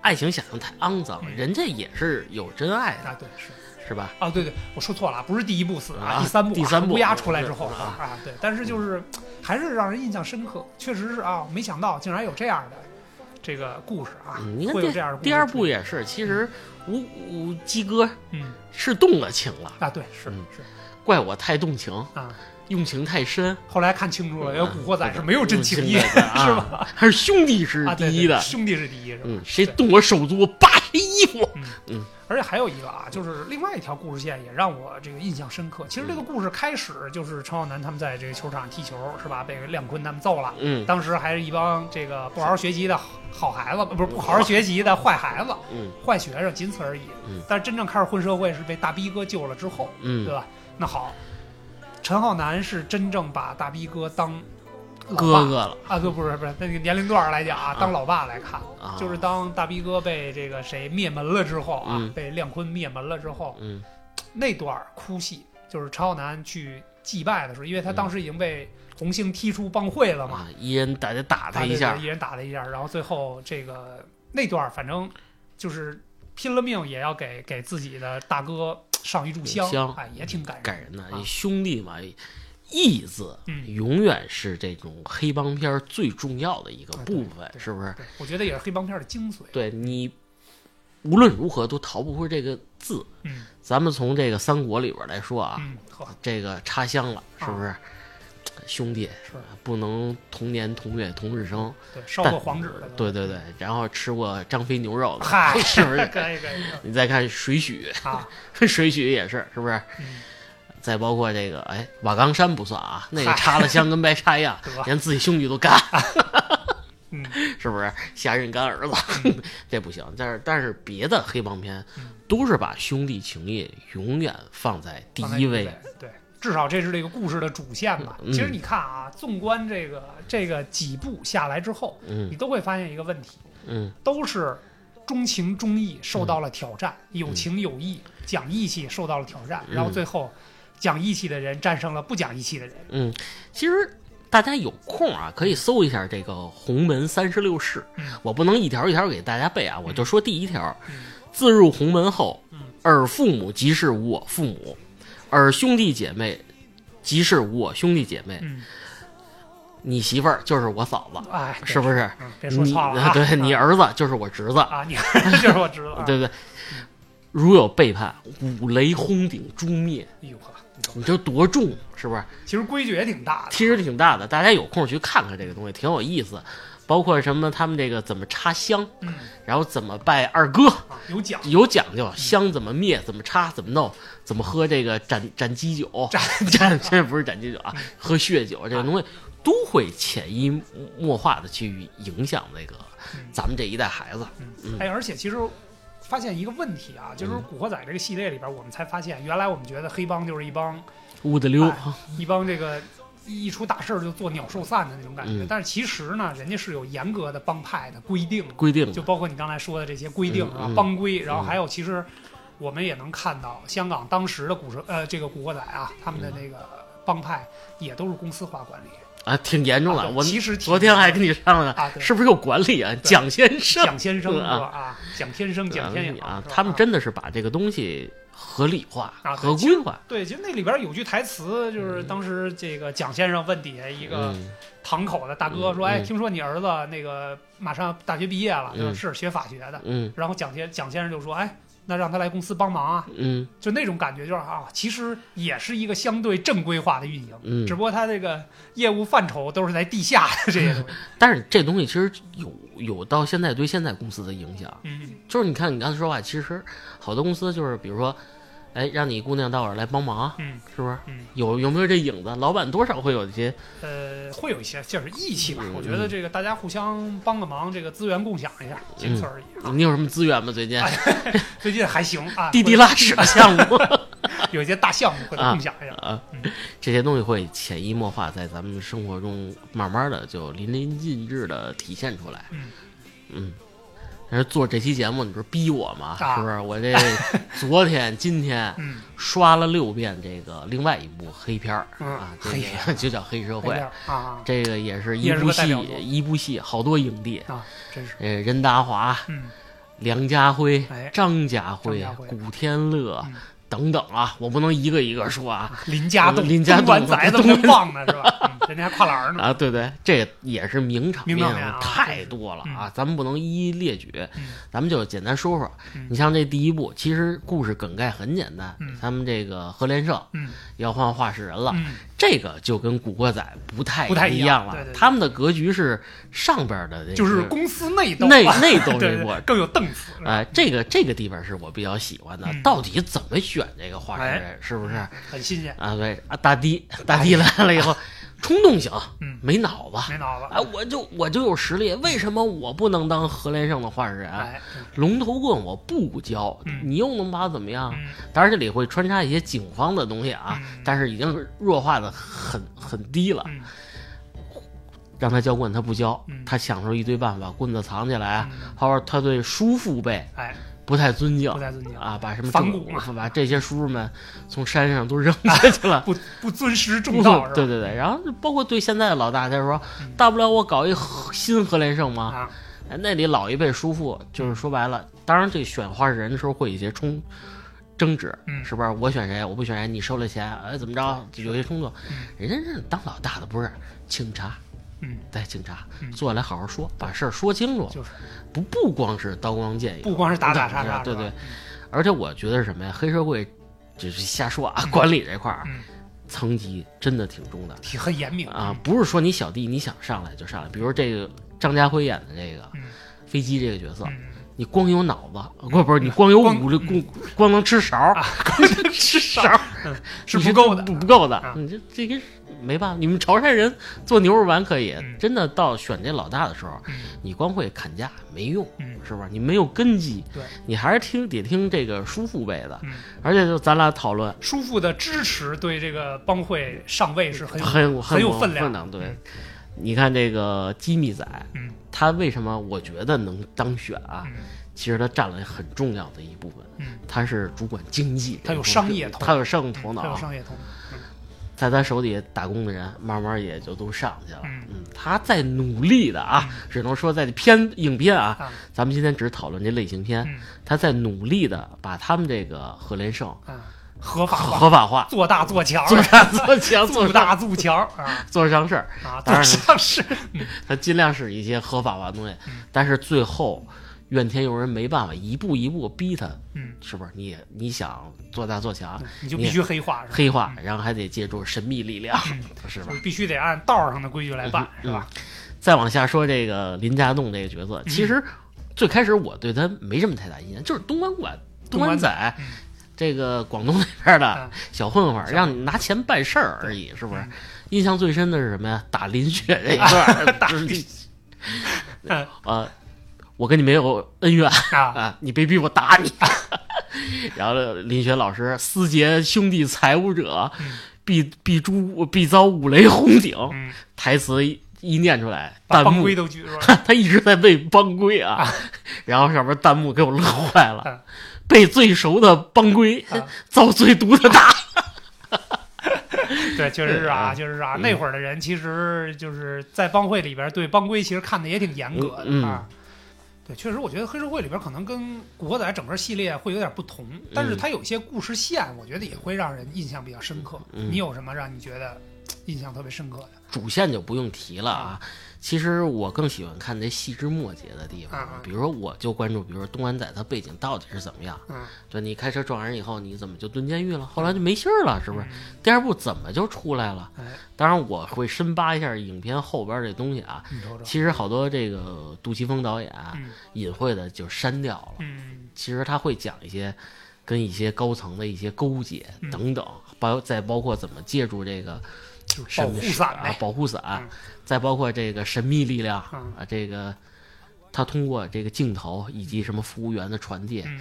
[SPEAKER 1] 爱情想象太肮脏，
[SPEAKER 2] 嗯。
[SPEAKER 1] 人家也是有真爱的，
[SPEAKER 2] 啊，对，是。
[SPEAKER 1] 是吧？
[SPEAKER 2] 啊，对对，我说错了，不是第一部死
[SPEAKER 1] 啊
[SPEAKER 2] 第三部啊
[SPEAKER 1] 第三部
[SPEAKER 2] 乌鸦出来之后
[SPEAKER 1] 啊
[SPEAKER 2] 啊，对，但是就是还是让人印象深刻，确实是啊，没想到竟然有这样的这个故事啊，会有这样的
[SPEAKER 1] 第二，部也是，其实吴吴鸡哥
[SPEAKER 2] 嗯。
[SPEAKER 1] 是动了情了，
[SPEAKER 2] 啊，对，是
[SPEAKER 1] 嗯。
[SPEAKER 2] 是。
[SPEAKER 1] 怪我太动情，
[SPEAKER 2] 啊，
[SPEAKER 1] 用情太深。
[SPEAKER 2] 后来看清楚了，
[SPEAKER 1] 嗯
[SPEAKER 2] 原来古惑仔是没有真情义，
[SPEAKER 1] 的
[SPEAKER 2] 是
[SPEAKER 1] 啊
[SPEAKER 2] 吧？
[SPEAKER 1] 还是兄弟是第一的。
[SPEAKER 2] 兄弟是第一，是吧？
[SPEAKER 1] 嗯，谁动我手足，我扒谁衣服。
[SPEAKER 2] 嗯而且还有一个啊，就是另外一条故事线也让我这个印象深刻。其实这个故事开始就是陈浩南他们在这个球场踢球，是吧？被亮坤他们揍了。
[SPEAKER 1] 嗯
[SPEAKER 2] 当时还是一帮这个不好好学习的好孩子，不是不好好学习的坏孩子、
[SPEAKER 1] 嗯
[SPEAKER 2] 坏学生，仅此而已。
[SPEAKER 1] 嗯
[SPEAKER 2] 但是真正开始混社会是被大逼哥救了之后，嗯对
[SPEAKER 1] 嗯，
[SPEAKER 2] 吧？那好，陈浩南是真正把大逼哥当
[SPEAKER 1] 哥哥了
[SPEAKER 2] 啊，就，不是不是那个年龄段来讲啊，当老爸来看，
[SPEAKER 1] 啊，
[SPEAKER 2] 就是当大逼哥被这个谁灭门了之后啊，
[SPEAKER 1] 嗯
[SPEAKER 2] 被亮坤灭门了之后，
[SPEAKER 1] 嗯
[SPEAKER 2] 那段哭戏，就是陈浩南去祭拜的时候，因为他当时已经被红星踢出帮会了嘛，
[SPEAKER 1] 啊，一人打就打他
[SPEAKER 2] 啊
[SPEAKER 1] 一下
[SPEAKER 2] 一人打他一下，然后最后这个那段反正就是拼了命也要给给自己的大哥上一炷香，
[SPEAKER 1] 香
[SPEAKER 2] 哎，也挺感人。
[SPEAKER 1] 感人的。
[SPEAKER 2] 啊
[SPEAKER 1] 兄弟嘛，义字
[SPEAKER 2] 嗯
[SPEAKER 1] 永远是这种黑帮片最重要的一个
[SPEAKER 2] 啊
[SPEAKER 1] 部分，
[SPEAKER 2] 对
[SPEAKER 1] 是不是？
[SPEAKER 2] 我觉得也是黑帮片的精髓。
[SPEAKER 1] 对你无论如何都逃不过这个字。
[SPEAKER 2] 嗯
[SPEAKER 1] 咱们从这个三国里边来说啊，
[SPEAKER 2] 嗯，
[SPEAKER 1] 这个插香了，是不是？
[SPEAKER 2] 啊
[SPEAKER 1] 兄弟
[SPEAKER 2] 是
[SPEAKER 1] 不能同年同月同日生，
[SPEAKER 2] 对，烧过黄纸的，
[SPEAKER 1] 对对对，然后吃过张飞牛肉的，
[SPEAKER 2] 嗨，
[SPEAKER 1] 是不是？
[SPEAKER 2] 可以可以
[SPEAKER 1] 你再看水许，
[SPEAKER 2] 啊，
[SPEAKER 1] 水许也是，是不是？
[SPEAKER 2] 嗯，
[SPEAKER 1] 再包括这个，哎，瓦岗山不算啊，那个插了香跟白插一样，连自己兄弟都干，
[SPEAKER 2] 嗯
[SPEAKER 1] 是不是？下任干儿子，这不行。但是但是别的黑帮片
[SPEAKER 2] 嗯
[SPEAKER 1] 都是把兄弟情谊永远放在第一位，
[SPEAKER 2] 对，至少这是这个故事的主线吧。
[SPEAKER 1] 嗯。
[SPEAKER 2] 其实你看啊，纵观这个这个几部下来之后，
[SPEAKER 1] 嗯。
[SPEAKER 2] 你都会发现一个问题，
[SPEAKER 1] 嗯。
[SPEAKER 2] 都是忠情忠义受到了挑战，有情有义、讲义气受到了挑战，
[SPEAKER 1] 嗯。
[SPEAKER 2] 然后最后讲义气的人战胜了不讲义气的人。
[SPEAKER 1] 嗯。其实大家有空啊，可以搜一下这个《洪门三十六式》
[SPEAKER 2] 嗯。
[SPEAKER 1] 我不能一条一条给大家背啊，我就说第一条：
[SPEAKER 2] 嗯。
[SPEAKER 1] 自入洪门后
[SPEAKER 2] 嗯，
[SPEAKER 1] 尔父母即是我父母，尔兄弟姐妹即是我兄弟姐妹，
[SPEAKER 2] 嗯，
[SPEAKER 1] 你媳妇儿就是我嫂子，
[SPEAKER 2] 哎，
[SPEAKER 1] 是不是？
[SPEAKER 2] 嗯，别说
[SPEAKER 1] 你
[SPEAKER 2] 错了啊，
[SPEAKER 1] 对你
[SPEAKER 2] 啊
[SPEAKER 1] 儿子就是我侄子，
[SPEAKER 2] 啊，你就是我知道啊，
[SPEAKER 1] 对不对？如有背叛，五雷轰顶诛灭，
[SPEAKER 2] 哎呦呵，你瞅
[SPEAKER 1] 你这多重，是不是？
[SPEAKER 2] 其实规矩也挺大的，
[SPEAKER 1] 其实挺大的，大家有空去看看这个东西，挺有意思。包括什么，他们这个怎么插香，
[SPEAKER 2] 嗯。
[SPEAKER 1] 然后怎么拜二哥，
[SPEAKER 2] 啊，有讲
[SPEAKER 1] 有讲究，香怎么灭，怎么插，怎么弄，怎么喝这个斩斩鸡酒，
[SPEAKER 2] 斩
[SPEAKER 1] 斩 这不是斩鸡酒啊，喝血酒这个东西都会潜移默化的去影响那个
[SPEAKER 2] 嗯。
[SPEAKER 1] 咱们这一代孩子。嗯。
[SPEAKER 2] 哎，而且其实发现一个问题啊，就是《古惑仔》这个系列里边，我们才发现，原来我们觉得黑帮就是一帮
[SPEAKER 1] 乌的溜，
[SPEAKER 2] 哎一帮这个一出大事儿就做鸟兽散的那种感觉。
[SPEAKER 1] 嗯
[SPEAKER 2] 但是其实呢，人家是有严格的帮派的规定，
[SPEAKER 1] 规定
[SPEAKER 2] 就包括你刚才说的这些规定啊，帮规，然后还有其实我们也能看到香港当时的古蛇呃这个古惑仔啊，他们的那个帮派也都是公司化管理。
[SPEAKER 1] 啊，挺严重的。
[SPEAKER 2] 啊
[SPEAKER 1] 我
[SPEAKER 2] 其实
[SPEAKER 1] 昨天还跟你商量，
[SPEAKER 2] 啊，
[SPEAKER 1] 是不是有管理啊？蒋先生
[SPEAKER 2] 蒋先生
[SPEAKER 1] 啊
[SPEAKER 2] 蒋先生、蒋先生
[SPEAKER 1] 啊他们真的是把这个东西合理化、
[SPEAKER 2] 啊对
[SPEAKER 1] 合规化。
[SPEAKER 2] 对，其实那里边有句台词，就是当时这个蒋先生问底下一个
[SPEAKER 1] 嗯
[SPEAKER 2] 堂口的大哥说：“
[SPEAKER 1] 嗯
[SPEAKER 2] 哎，听说你儿子那个马上大学毕业了，
[SPEAKER 1] 嗯
[SPEAKER 2] 就是是学法学的。
[SPEAKER 1] 嗯
[SPEAKER 2] 然后蒋先蒋先生就说：“哎，那让他来公司帮忙啊。”
[SPEAKER 1] 嗯
[SPEAKER 2] 就那种感觉，就是啊，其实也是一个相对正规化的运营，
[SPEAKER 1] 嗯
[SPEAKER 2] 只不过他这个业务范畴都是在地下的这些东西。
[SPEAKER 1] 但是这东西其实有有到现在对现在公司的影响，
[SPEAKER 2] 嗯，
[SPEAKER 1] 就是你看你刚才说话，其实好多公司就是比如说，哎，让你姑娘到我这儿来帮忙，
[SPEAKER 2] 嗯
[SPEAKER 1] 是不是？
[SPEAKER 2] 嗯
[SPEAKER 1] 有有没有这影子？老板多少会有一些，
[SPEAKER 2] 呃，会有一些就是义气吧。
[SPEAKER 1] 嗯
[SPEAKER 2] 我觉得这个大家互相帮个忙，这个资源共享一下，仅此而已啊。
[SPEAKER 1] 你有什么资源吗？最近
[SPEAKER 2] 最近还行啊，
[SPEAKER 1] 滴滴拉屎的项目
[SPEAKER 2] 有一些大项目回头共享一下。
[SPEAKER 1] 啊
[SPEAKER 2] 嗯，
[SPEAKER 1] 这些东西会潜移默化在咱们生活中，慢慢的就淋漓尽致的体现出来。
[SPEAKER 2] 嗯
[SPEAKER 1] 嗯，但是做这期节目，你不是逼我吗？
[SPEAKER 2] 啊
[SPEAKER 1] 是不是？我这 昨天、今天
[SPEAKER 2] 嗯，
[SPEAKER 1] 刷了六遍这个另外一部黑片儿、
[SPEAKER 2] 嗯
[SPEAKER 1] 啊，这
[SPEAKER 2] 黑
[SPEAKER 1] 个就叫《黑社会这个也是一部戏一部戏，好多影帝，
[SPEAKER 2] 啊，真是，
[SPEAKER 1] 呃，任达华、
[SPEAKER 2] 嗯
[SPEAKER 1] 梁家辉、
[SPEAKER 2] 哎
[SPEAKER 1] 张家辉、
[SPEAKER 2] 张家辉
[SPEAKER 1] 古天乐、
[SPEAKER 2] 嗯
[SPEAKER 1] 等等啊，我不能一个一个说啊
[SPEAKER 2] 林家栋、
[SPEAKER 1] 林家栋
[SPEAKER 2] 东莞仔怎么能忘呢？是吧？嗯人家还跨栏呢。
[SPEAKER 1] 啊，对对，这也是名场面太多了啊，咱们不能一一列举，
[SPEAKER 2] 嗯
[SPEAKER 1] 咱们就简单说说。
[SPEAKER 2] 嗯
[SPEAKER 1] 你像这第一部，其实故事梗概很简单，
[SPEAKER 2] 嗯
[SPEAKER 1] 咱们这个何连胜
[SPEAKER 2] 嗯
[SPEAKER 1] 要换画事人了，
[SPEAKER 2] 嗯，
[SPEAKER 1] 这个就跟《古惑仔》不太
[SPEAKER 2] 不太一
[SPEAKER 1] 样了，
[SPEAKER 2] 对对对
[SPEAKER 1] 他们的格局是上边的这个，
[SPEAKER 2] 就是公司内斗，
[SPEAKER 1] 内内斗
[SPEAKER 2] 对对
[SPEAKER 1] 这部。
[SPEAKER 2] 更有档次。
[SPEAKER 1] 哎，这个这个地方是我比较喜欢的，
[SPEAKER 2] 嗯
[SPEAKER 1] 到底怎么选这个话事
[SPEAKER 2] 哎
[SPEAKER 1] 人，是不是？
[SPEAKER 2] 很新鲜，
[SPEAKER 1] 啊，对啊，大地大地来了以后，冲动型，
[SPEAKER 2] 嗯
[SPEAKER 1] 没脑子，
[SPEAKER 2] 没脑子。
[SPEAKER 1] 哎，我就我就有实力，为什么我不能当何连胜的话事人？
[SPEAKER 2] 哎，
[SPEAKER 1] 龙头棍我不教，
[SPEAKER 2] 嗯
[SPEAKER 1] 你又能把我怎么样？
[SPEAKER 2] 嗯
[SPEAKER 1] 当然这里会穿插一些警方的东西啊，
[SPEAKER 2] 嗯
[SPEAKER 1] 但是已经弱化的很很低了。
[SPEAKER 2] 嗯
[SPEAKER 1] 让他教棍他不教，
[SPEAKER 2] 嗯
[SPEAKER 1] 他想出一堆办法，棍子藏起来，
[SPEAKER 2] 嗯
[SPEAKER 1] 后边他对叔父辈
[SPEAKER 2] 哎，
[SPEAKER 1] 不太尊敬
[SPEAKER 2] 不太尊敬
[SPEAKER 1] 啊，把什么正
[SPEAKER 2] 反骨嘛
[SPEAKER 1] 把这些叔叔们从山上都扔下去了。
[SPEAKER 2] 不不尊师重道？
[SPEAKER 1] 对对对，然后包括对现在的老大，他说
[SPEAKER 2] 嗯
[SPEAKER 1] 大不了我搞一新何连胜嘛。
[SPEAKER 2] 啊，
[SPEAKER 1] 哎，那里老一辈叔父就是说白了，当然这选话事人的时候会有一些冲争执，
[SPEAKER 2] 嗯
[SPEAKER 1] 是不是？我选谁，我不选谁，你收了钱，哎，怎么着？有些冲突。
[SPEAKER 2] 嗯
[SPEAKER 1] 人家这当老大的不是警察，
[SPEAKER 2] 嗯，
[SPEAKER 1] 带警察
[SPEAKER 2] 嗯。
[SPEAKER 1] 坐下来好好说，把事儿说清楚。
[SPEAKER 2] 就是。
[SPEAKER 1] 不不光是刀光剑影，
[SPEAKER 2] 不光是打打杀杀，
[SPEAKER 1] 对对，而且我觉得是什么呀？黑社会就是瞎说啊，管理这块儿
[SPEAKER 2] 嗯，
[SPEAKER 1] 层级真的挺重的。
[SPEAKER 2] 挺很严明。
[SPEAKER 1] 啊，，不是说你小弟你想上来就上来。比如这个张家辉演的这个
[SPEAKER 2] 嗯。
[SPEAKER 1] 飞机这个角色，
[SPEAKER 2] 嗯，
[SPEAKER 1] 你光有脑子，不不是你光有
[SPEAKER 2] 光
[SPEAKER 1] 武力，光光能吃勺光能，
[SPEAKER 2] 吃
[SPEAKER 1] 勺
[SPEAKER 2] 是不够的。
[SPEAKER 1] 不不够的
[SPEAKER 2] 啊。
[SPEAKER 1] 你这这个没办法，你们潮汕人做牛肉丸可以
[SPEAKER 2] 嗯，
[SPEAKER 1] 真的到选这老大的时候，
[SPEAKER 2] 嗯。
[SPEAKER 1] 你光会砍价没用，
[SPEAKER 2] 嗯。
[SPEAKER 1] 是吧？你没有根基，
[SPEAKER 2] 对，
[SPEAKER 1] 你还是听得听这个叔父辈的。
[SPEAKER 2] 嗯，
[SPEAKER 1] 而且就咱俩讨论，
[SPEAKER 2] 叔父的支持对这个帮会上位是很有
[SPEAKER 1] 很有
[SPEAKER 2] 很有
[SPEAKER 1] 分
[SPEAKER 2] 分量
[SPEAKER 1] 对，你看这个机密仔，
[SPEAKER 2] 嗯。
[SPEAKER 1] 他为什么我觉得能当选啊？
[SPEAKER 2] 嗯。
[SPEAKER 1] 其实他占了很重要的一部分，
[SPEAKER 2] 嗯，
[SPEAKER 1] 他是主管经济，
[SPEAKER 2] 他有商业头
[SPEAKER 1] 他有商业头脑，
[SPEAKER 2] 他有商业头脑，
[SPEAKER 1] 在他手底下打工的人，慢慢也就都上去了。
[SPEAKER 2] 嗯
[SPEAKER 1] 他在努力的啊，只能说在这片影片啊，
[SPEAKER 2] 啊
[SPEAKER 1] 咱们今天只讨论这类型片，
[SPEAKER 2] 嗯
[SPEAKER 1] 他在努力的把他们这个赫连胜
[SPEAKER 2] 啊，合法，
[SPEAKER 1] 合法化，
[SPEAKER 2] 做大做强，
[SPEAKER 1] 做大做强，做
[SPEAKER 2] 做大做强啊
[SPEAKER 1] 做上事儿。
[SPEAKER 2] 啊，做上市，
[SPEAKER 1] 他尽量是一些合法化的东西，
[SPEAKER 2] 嗯
[SPEAKER 1] 但是最后怨天尤人，没办法，一步一步逼他，
[SPEAKER 2] 嗯，
[SPEAKER 1] 是不是？你你想做大做强，
[SPEAKER 2] 你就必须黑化，
[SPEAKER 1] 黑化，然后还得借助神秘力量，是吧？
[SPEAKER 2] 就？是必须得按道上的规矩来办，
[SPEAKER 1] 嗯
[SPEAKER 2] 是吧？
[SPEAKER 1] 再往下说这个林家栋这个角色，其实最开始我对他没什么太大印象，就是东莞馆东莞仔
[SPEAKER 2] 嗯。
[SPEAKER 1] 这个广东那边的
[SPEAKER 2] 啊
[SPEAKER 1] 小混混，让你拿钱办事儿而已，是不是？印象最深的是什么呀？打林雪这一段，
[SPEAKER 2] 打
[SPEAKER 1] 就是
[SPEAKER 2] 嗯。
[SPEAKER 1] 呃，我跟你没有恩怨
[SPEAKER 2] 啊，
[SPEAKER 1] 啊，你别逼我打你。然后林雪老师私结兄弟财务者，必必诛必遭五雷轰顶。
[SPEAKER 2] 嗯，
[SPEAKER 1] 台词一一念出来，
[SPEAKER 2] 帮
[SPEAKER 1] 弹幕
[SPEAKER 2] 规都举出来，
[SPEAKER 1] 他一直在背帮规啊，然后上面弹幕给我乐坏了
[SPEAKER 2] 啊，
[SPEAKER 1] 背最熟的帮规
[SPEAKER 2] 啊，
[SPEAKER 1] 遭最毒的打。
[SPEAKER 2] 对，确实是啊，
[SPEAKER 1] 嗯
[SPEAKER 2] 确实是啊。那会儿的人其实就是在帮会里边对帮规其实看的也挺严格
[SPEAKER 1] 嗯
[SPEAKER 2] 的啊。对，确实，我觉得黑社会里边可能跟《古惑仔》整个系列会有点不同，但是它有些故事线，我觉得也会让人印象比较深刻。
[SPEAKER 1] 嗯
[SPEAKER 2] 你有什么让你觉得印象特别深刻的？
[SPEAKER 1] 主线就不用提了啊。其实我更喜欢看那细枝末节的地方比如说我就关注，比如说东莞仔他背景到底是怎么样。
[SPEAKER 2] 嗯，
[SPEAKER 1] 对你开车撞人以后，你怎么就蹲监狱了？后来就没信儿了，是不是？
[SPEAKER 2] 嗯？
[SPEAKER 1] 第二部怎么就出来了？
[SPEAKER 2] 哎，
[SPEAKER 1] 当然我会深扒一下影片后边这东西啊。其实好多这个杜琪峰导演隐晦的就删掉了。
[SPEAKER 2] 嗯
[SPEAKER 1] 其实他会讲一些跟一些高层的一些勾结
[SPEAKER 2] 嗯
[SPEAKER 1] 等等，包再包括怎么借助这个
[SPEAKER 2] 就是保护
[SPEAKER 1] 伞啊
[SPEAKER 2] 伞，
[SPEAKER 1] 保护伞
[SPEAKER 2] 嗯，
[SPEAKER 1] 再包括这个神秘力量
[SPEAKER 2] 嗯
[SPEAKER 1] 啊，这个他通过这个镜头以及什么服务员的传递，
[SPEAKER 2] 嗯，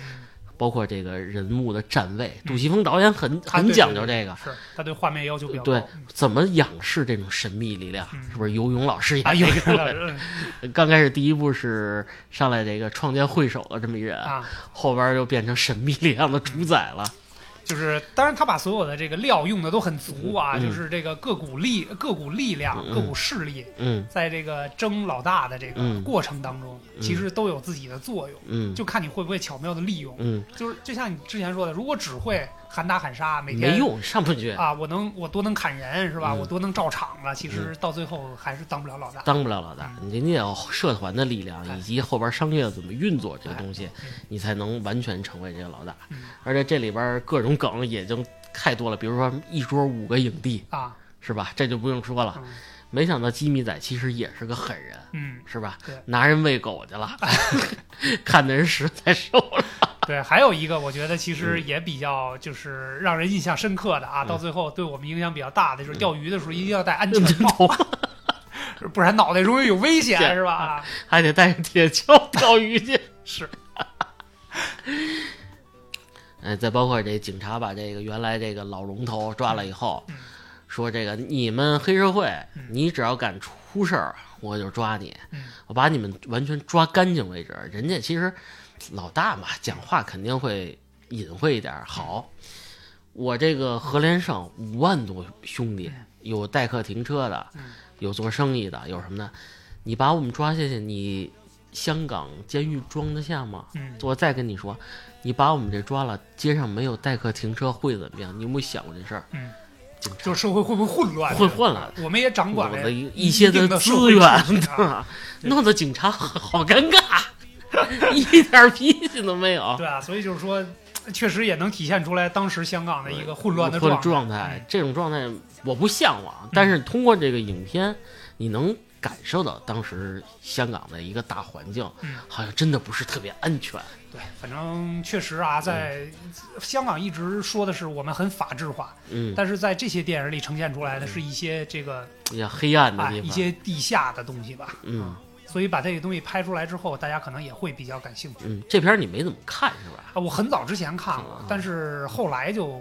[SPEAKER 1] 包括这个人物的站位，杜琪峰导演很很讲究这个。
[SPEAKER 2] 是他对画面要求比较高。
[SPEAKER 1] 对，怎么仰视这种神秘力量？
[SPEAKER 2] 嗯
[SPEAKER 1] 是不是游泳老师演
[SPEAKER 2] 啊，有
[SPEAKER 1] 那个？
[SPEAKER 2] 个
[SPEAKER 1] 刚开始第一部是上来这个创建会首的这么一人，
[SPEAKER 2] 啊，
[SPEAKER 1] 后边就变成神秘力量的主宰了。
[SPEAKER 2] 就是当然他把所有的这个料用的都很足啊，
[SPEAKER 1] 嗯。
[SPEAKER 2] 就是这个各股力、各股力量、
[SPEAKER 1] 嗯。
[SPEAKER 2] 各股势力，
[SPEAKER 1] 嗯。
[SPEAKER 2] 在这个争老大的这个
[SPEAKER 1] 嗯。
[SPEAKER 2] 过程当中，
[SPEAKER 1] 嗯。
[SPEAKER 2] 其实都有自己的作用，
[SPEAKER 1] 嗯。
[SPEAKER 2] 就看你会不会巧妙的利用。
[SPEAKER 1] 嗯。
[SPEAKER 2] 就是就像你之前说的，如果只会喊打喊杀，每天
[SPEAKER 1] 没用，上不去，
[SPEAKER 2] 啊，我能我多能砍人是吧？
[SPEAKER 1] 嗯
[SPEAKER 2] 我多能照场子，其实到最后还是当不了老大。
[SPEAKER 1] 当不了老大。你你得有社团的力量，
[SPEAKER 2] 哎
[SPEAKER 1] 以及后边商业怎么运作这个东西你才能完全成为这个老大
[SPEAKER 2] 嗯。
[SPEAKER 1] 而且这里边各种梗也就太多了，比如说一桌五个影帝，
[SPEAKER 2] 啊，
[SPEAKER 1] 是吧？这就不用说了。
[SPEAKER 2] 嗯
[SPEAKER 1] 没想到吉米仔其实也是个狠人，
[SPEAKER 2] 嗯，
[SPEAKER 1] 是吧
[SPEAKER 2] 对？
[SPEAKER 1] 拿人喂狗去了，看的人实在受了。
[SPEAKER 2] 对，还有一个我觉得其实
[SPEAKER 1] 嗯。
[SPEAKER 2] 也比较就是让人印象深刻的啊，到最后对我们影响比较大的就是钓鱼的时候一定要戴安全帽，不然脑袋容易有危险是。吧？啊
[SPEAKER 1] 还得带着铁锹钓鱼去。
[SPEAKER 2] 是，
[SPEAKER 1] 哎，再包括这警察把这个原来这个老龙头抓了以后，
[SPEAKER 2] 嗯。
[SPEAKER 1] 说这个你们黑社会
[SPEAKER 2] 嗯，
[SPEAKER 1] 你只要敢出事儿，我就抓你，
[SPEAKER 2] 嗯。
[SPEAKER 1] 我把你们完全抓干净为止。人家其实老大嘛，讲话肯定会隐晦一点儿。好，我这个何连胜五万多兄弟，有代客停车的
[SPEAKER 2] 嗯，
[SPEAKER 1] 有做生意的，有什么的，你把我们抓下去，你香港监狱装得下吗？
[SPEAKER 2] 嗯，
[SPEAKER 1] 我再跟你说，你把我们这抓了，街上没有代客停车会怎么样？你有没有想过这事儿？
[SPEAKER 2] 嗯，就社会会不会混乱？
[SPEAKER 1] 混混乱，
[SPEAKER 2] 我们也掌管了
[SPEAKER 1] 一一些
[SPEAKER 2] 的
[SPEAKER 1] 资源？弄得警察好尴尬，一点脾气都没有。
[SPEAKER 2] 对啊，所以就是说，确实也能体现出来当时香港的一个混乱的
[SPEAKER 1] 混
[SPEAKER 2] 状
[SPEAKER 1] 状态，这种状态我不向往，但是通过这个影片，你能感受到当时香港的一个大环境，
[SPEAKER 2] 嗯
[SPEAKER 1] 好像真的不是特别安全。
[SPEAKER 2] 对，反正确实啊，在香港一直说的是我们很法制化，
[SPEAKER 1] 嗯，
[SPEAKER 2] 但是在这些电影里呈现出来的是一些这个
[SPEAKER 1] 比较黑暗的
[SPEAKER 2] 啊
[SPEAKER 1] 地方，
[SPEAKER 2] 一些地下的东西吧。
[SPEAKER 1] 嗯
[SPEAKER 2] 所以把这个东西拍出来之后，大家可能也会比较感兴趣。
[SPEAKER 1] 嗯，这片儿你没怎么看是吧？
[SPEAKER 2] 啊，我很早之前看了
[SPEAKER 1] 嗯，
[SPEAKER 2] 但是后来就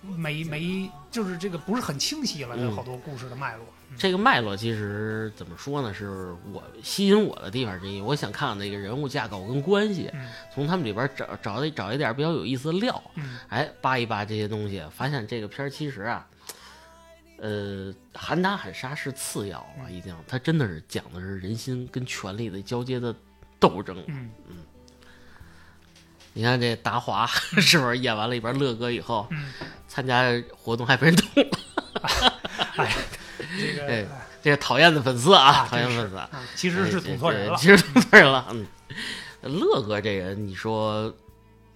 [SPEAKER 2] 没没就是这个不是很清晰了，
[SPEAKER 1] 嗯
[SPEAKER 2] 有好多故事的脉络。嗯
[SPEAKER 1] 这个脉络其实怎么说呢？是我吸引我的地方之一。我想看看那个人物架构跟关系，
[SPEAKER 2] 嗯
[SPEAKER 1] 从他们里边找找一找一点比较有意思的料，
[SPEAKER 2] 嗯
[SPEAKER 1] 哎，扒一扒这些东西，发现这个片儿其实啊，呃，喊打喊杀是次要了，已经，他真的是讲的是人心跟权力的交接的斗争。
[SPEAKER 2] 嗯嗯
[SPEAKER 1] 你看这达华 是不是演完了一边乐哥以后，
[SPEAKER 2] 嗯，
[SPEAKER 1] 参加活动还被人捅了？
[SPEAKER 2] 这个
[SPEAKER 1] 哎这个讨厌的粉丝啊，
[SPEAKER 2] 啊
[SPEAKER 1] 讨厌粉丝
[SPEAKER 2] 其实是捅错人了
[SPEAKER 1] 哎。其实捅错人了。嗯，乐哥这人，你说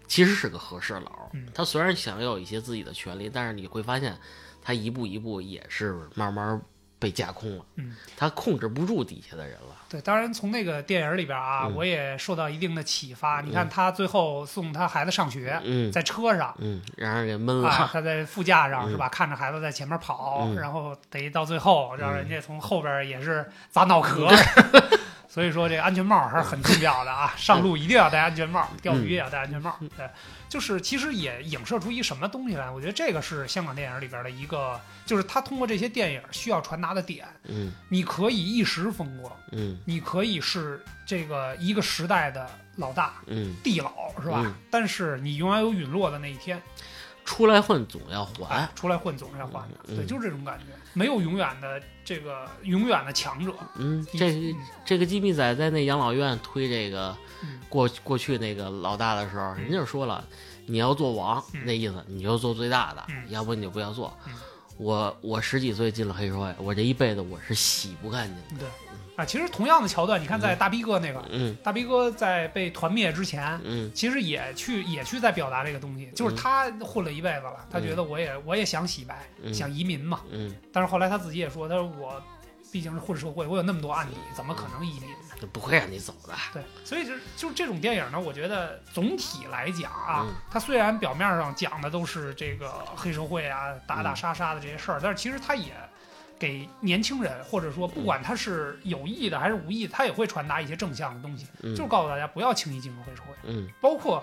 [SPEAKER 1] 其实是个和事佬
[SPEAKER 2] 嗯，
[SPEAKER 1] 他虽然想要有一些自己的权利，但是你会发现他一步一步也是慢慢被架空了。
[SPEAKER 2] 嗯，
[SPEAKER 1] 他控制不住底下的人了。
[SPEAKER 2] 对，当然从那个电影里边啊，
[SPEAKER 1] 嗯
[SPEAKER 2] 我也受到一定的启发。你看他最后送他孩子上学，
[SPEAKER 1] 嗯
[SPEAKER 2] 在车上。
[SPEAKER 1] 嗯，让人给闷
[SPEAKER 2] 啊，
[SPEAKER 1] 了。
[SPEAKER 2] 他在副驾上
[SPEAKER 1] 嗯
[SPEAKER 2] 是吧？看着孩子在前面跑，
[SPEAKER 1] 嗯
[SPEAKER 2] 然后得到最后让
[SPEAKER 1] 嗯
[SPEAKER 2] 人家从后边也是砸脑壳。所以说这个安全帽还是很重要的啊！上路一定要戴安全帽，钓鱼也要戴安全帽。对，就是其实也影射出一什么东西来？我觉得这个是香港电影里边的一个，就是他通过这些电影需要传达的点。
[SPEAKER 1] 嗯
[SPEAKER 2] 你可以一时风光，
[SPEAKER 1] 嗯
[SPEAKER 2] 你可以是这个一个时代的老大、
[SPEAKER 1] 嗯，
[SPEAKER 2] 地老，是吧？
[SPEAKER 1] 嗯
[SPEAKER 2] 但是你永远有陨落的那一天。
[SPEAKER 1] 出来混总要还
[SPEAKER 2] 哎。，出来混总是要还的，
[SPEAKER 1] 嗯
[SPEAKER 2] 对，就是这种感觉，没有永远的这个永远的强者。
[SPEAKER 1] 嗯，这
[SPEAKER 2] 嗯
[SPEAKER 1] 这个鸡米仔在那养老院推这个
[SPEAKER 2] 嗯
[SPEAKER 1] 过过去那个老大的时候，人家就说了，你要做王，
[SPEAKER 2] 嗯
[SPEAKER 1] 那意思你就做最大的，
[SPEAKER 2] 嗯
[SPEAKER 1] 要不你就不要做。
[SPEAKER 2] 嗯
[SPEAKER 1] 我我十几岁进了黑社会，我这一辈子我是洗不干净的。
[SPEAKER 2] 对，啊，其实同样的桥段，你看在大逼哥那个，
[SPEAKER 1] 嗯。
[SPEAKER 2] 大逼哥在被团灭之前，
[SPEAKER 1] 嗯。
[SPEAKER 2] 其实也去也去在表达这个东西，就是他混了一辈子了，他觉得我也我也想洗白，
[SPEAKER 1] 嗯。
[SPEAKER 2] 想移民嘛，
[SPEAKER 1] 嗯，
[SPEAKER 2] 但是后来他自己也说，他说我毕竟是混社会，我有那么多案底，怎么可能移民呢？
[SPEAKER 1] 不会让你走的。
[SPEAKER 2] 对，所以就是就是这种电影呢，我觉得总体来讲啊，
[SPEAKER 1] 嗯。
[SPEAKER 2] 它虽然表面上讲的都是这个黑社会啊、打打杀杀的这些事儿，但是其实它也给年轻人，或者说不管他是有意的还是无意的，他也会传达一些正向的东西，
[SPEAKER 1] 嗯
[SPEAKER 2] 就是告诉大家不要轻易进入黑社会。
[SPEAKER 1] 嗯
[SPEAKER 2] 包括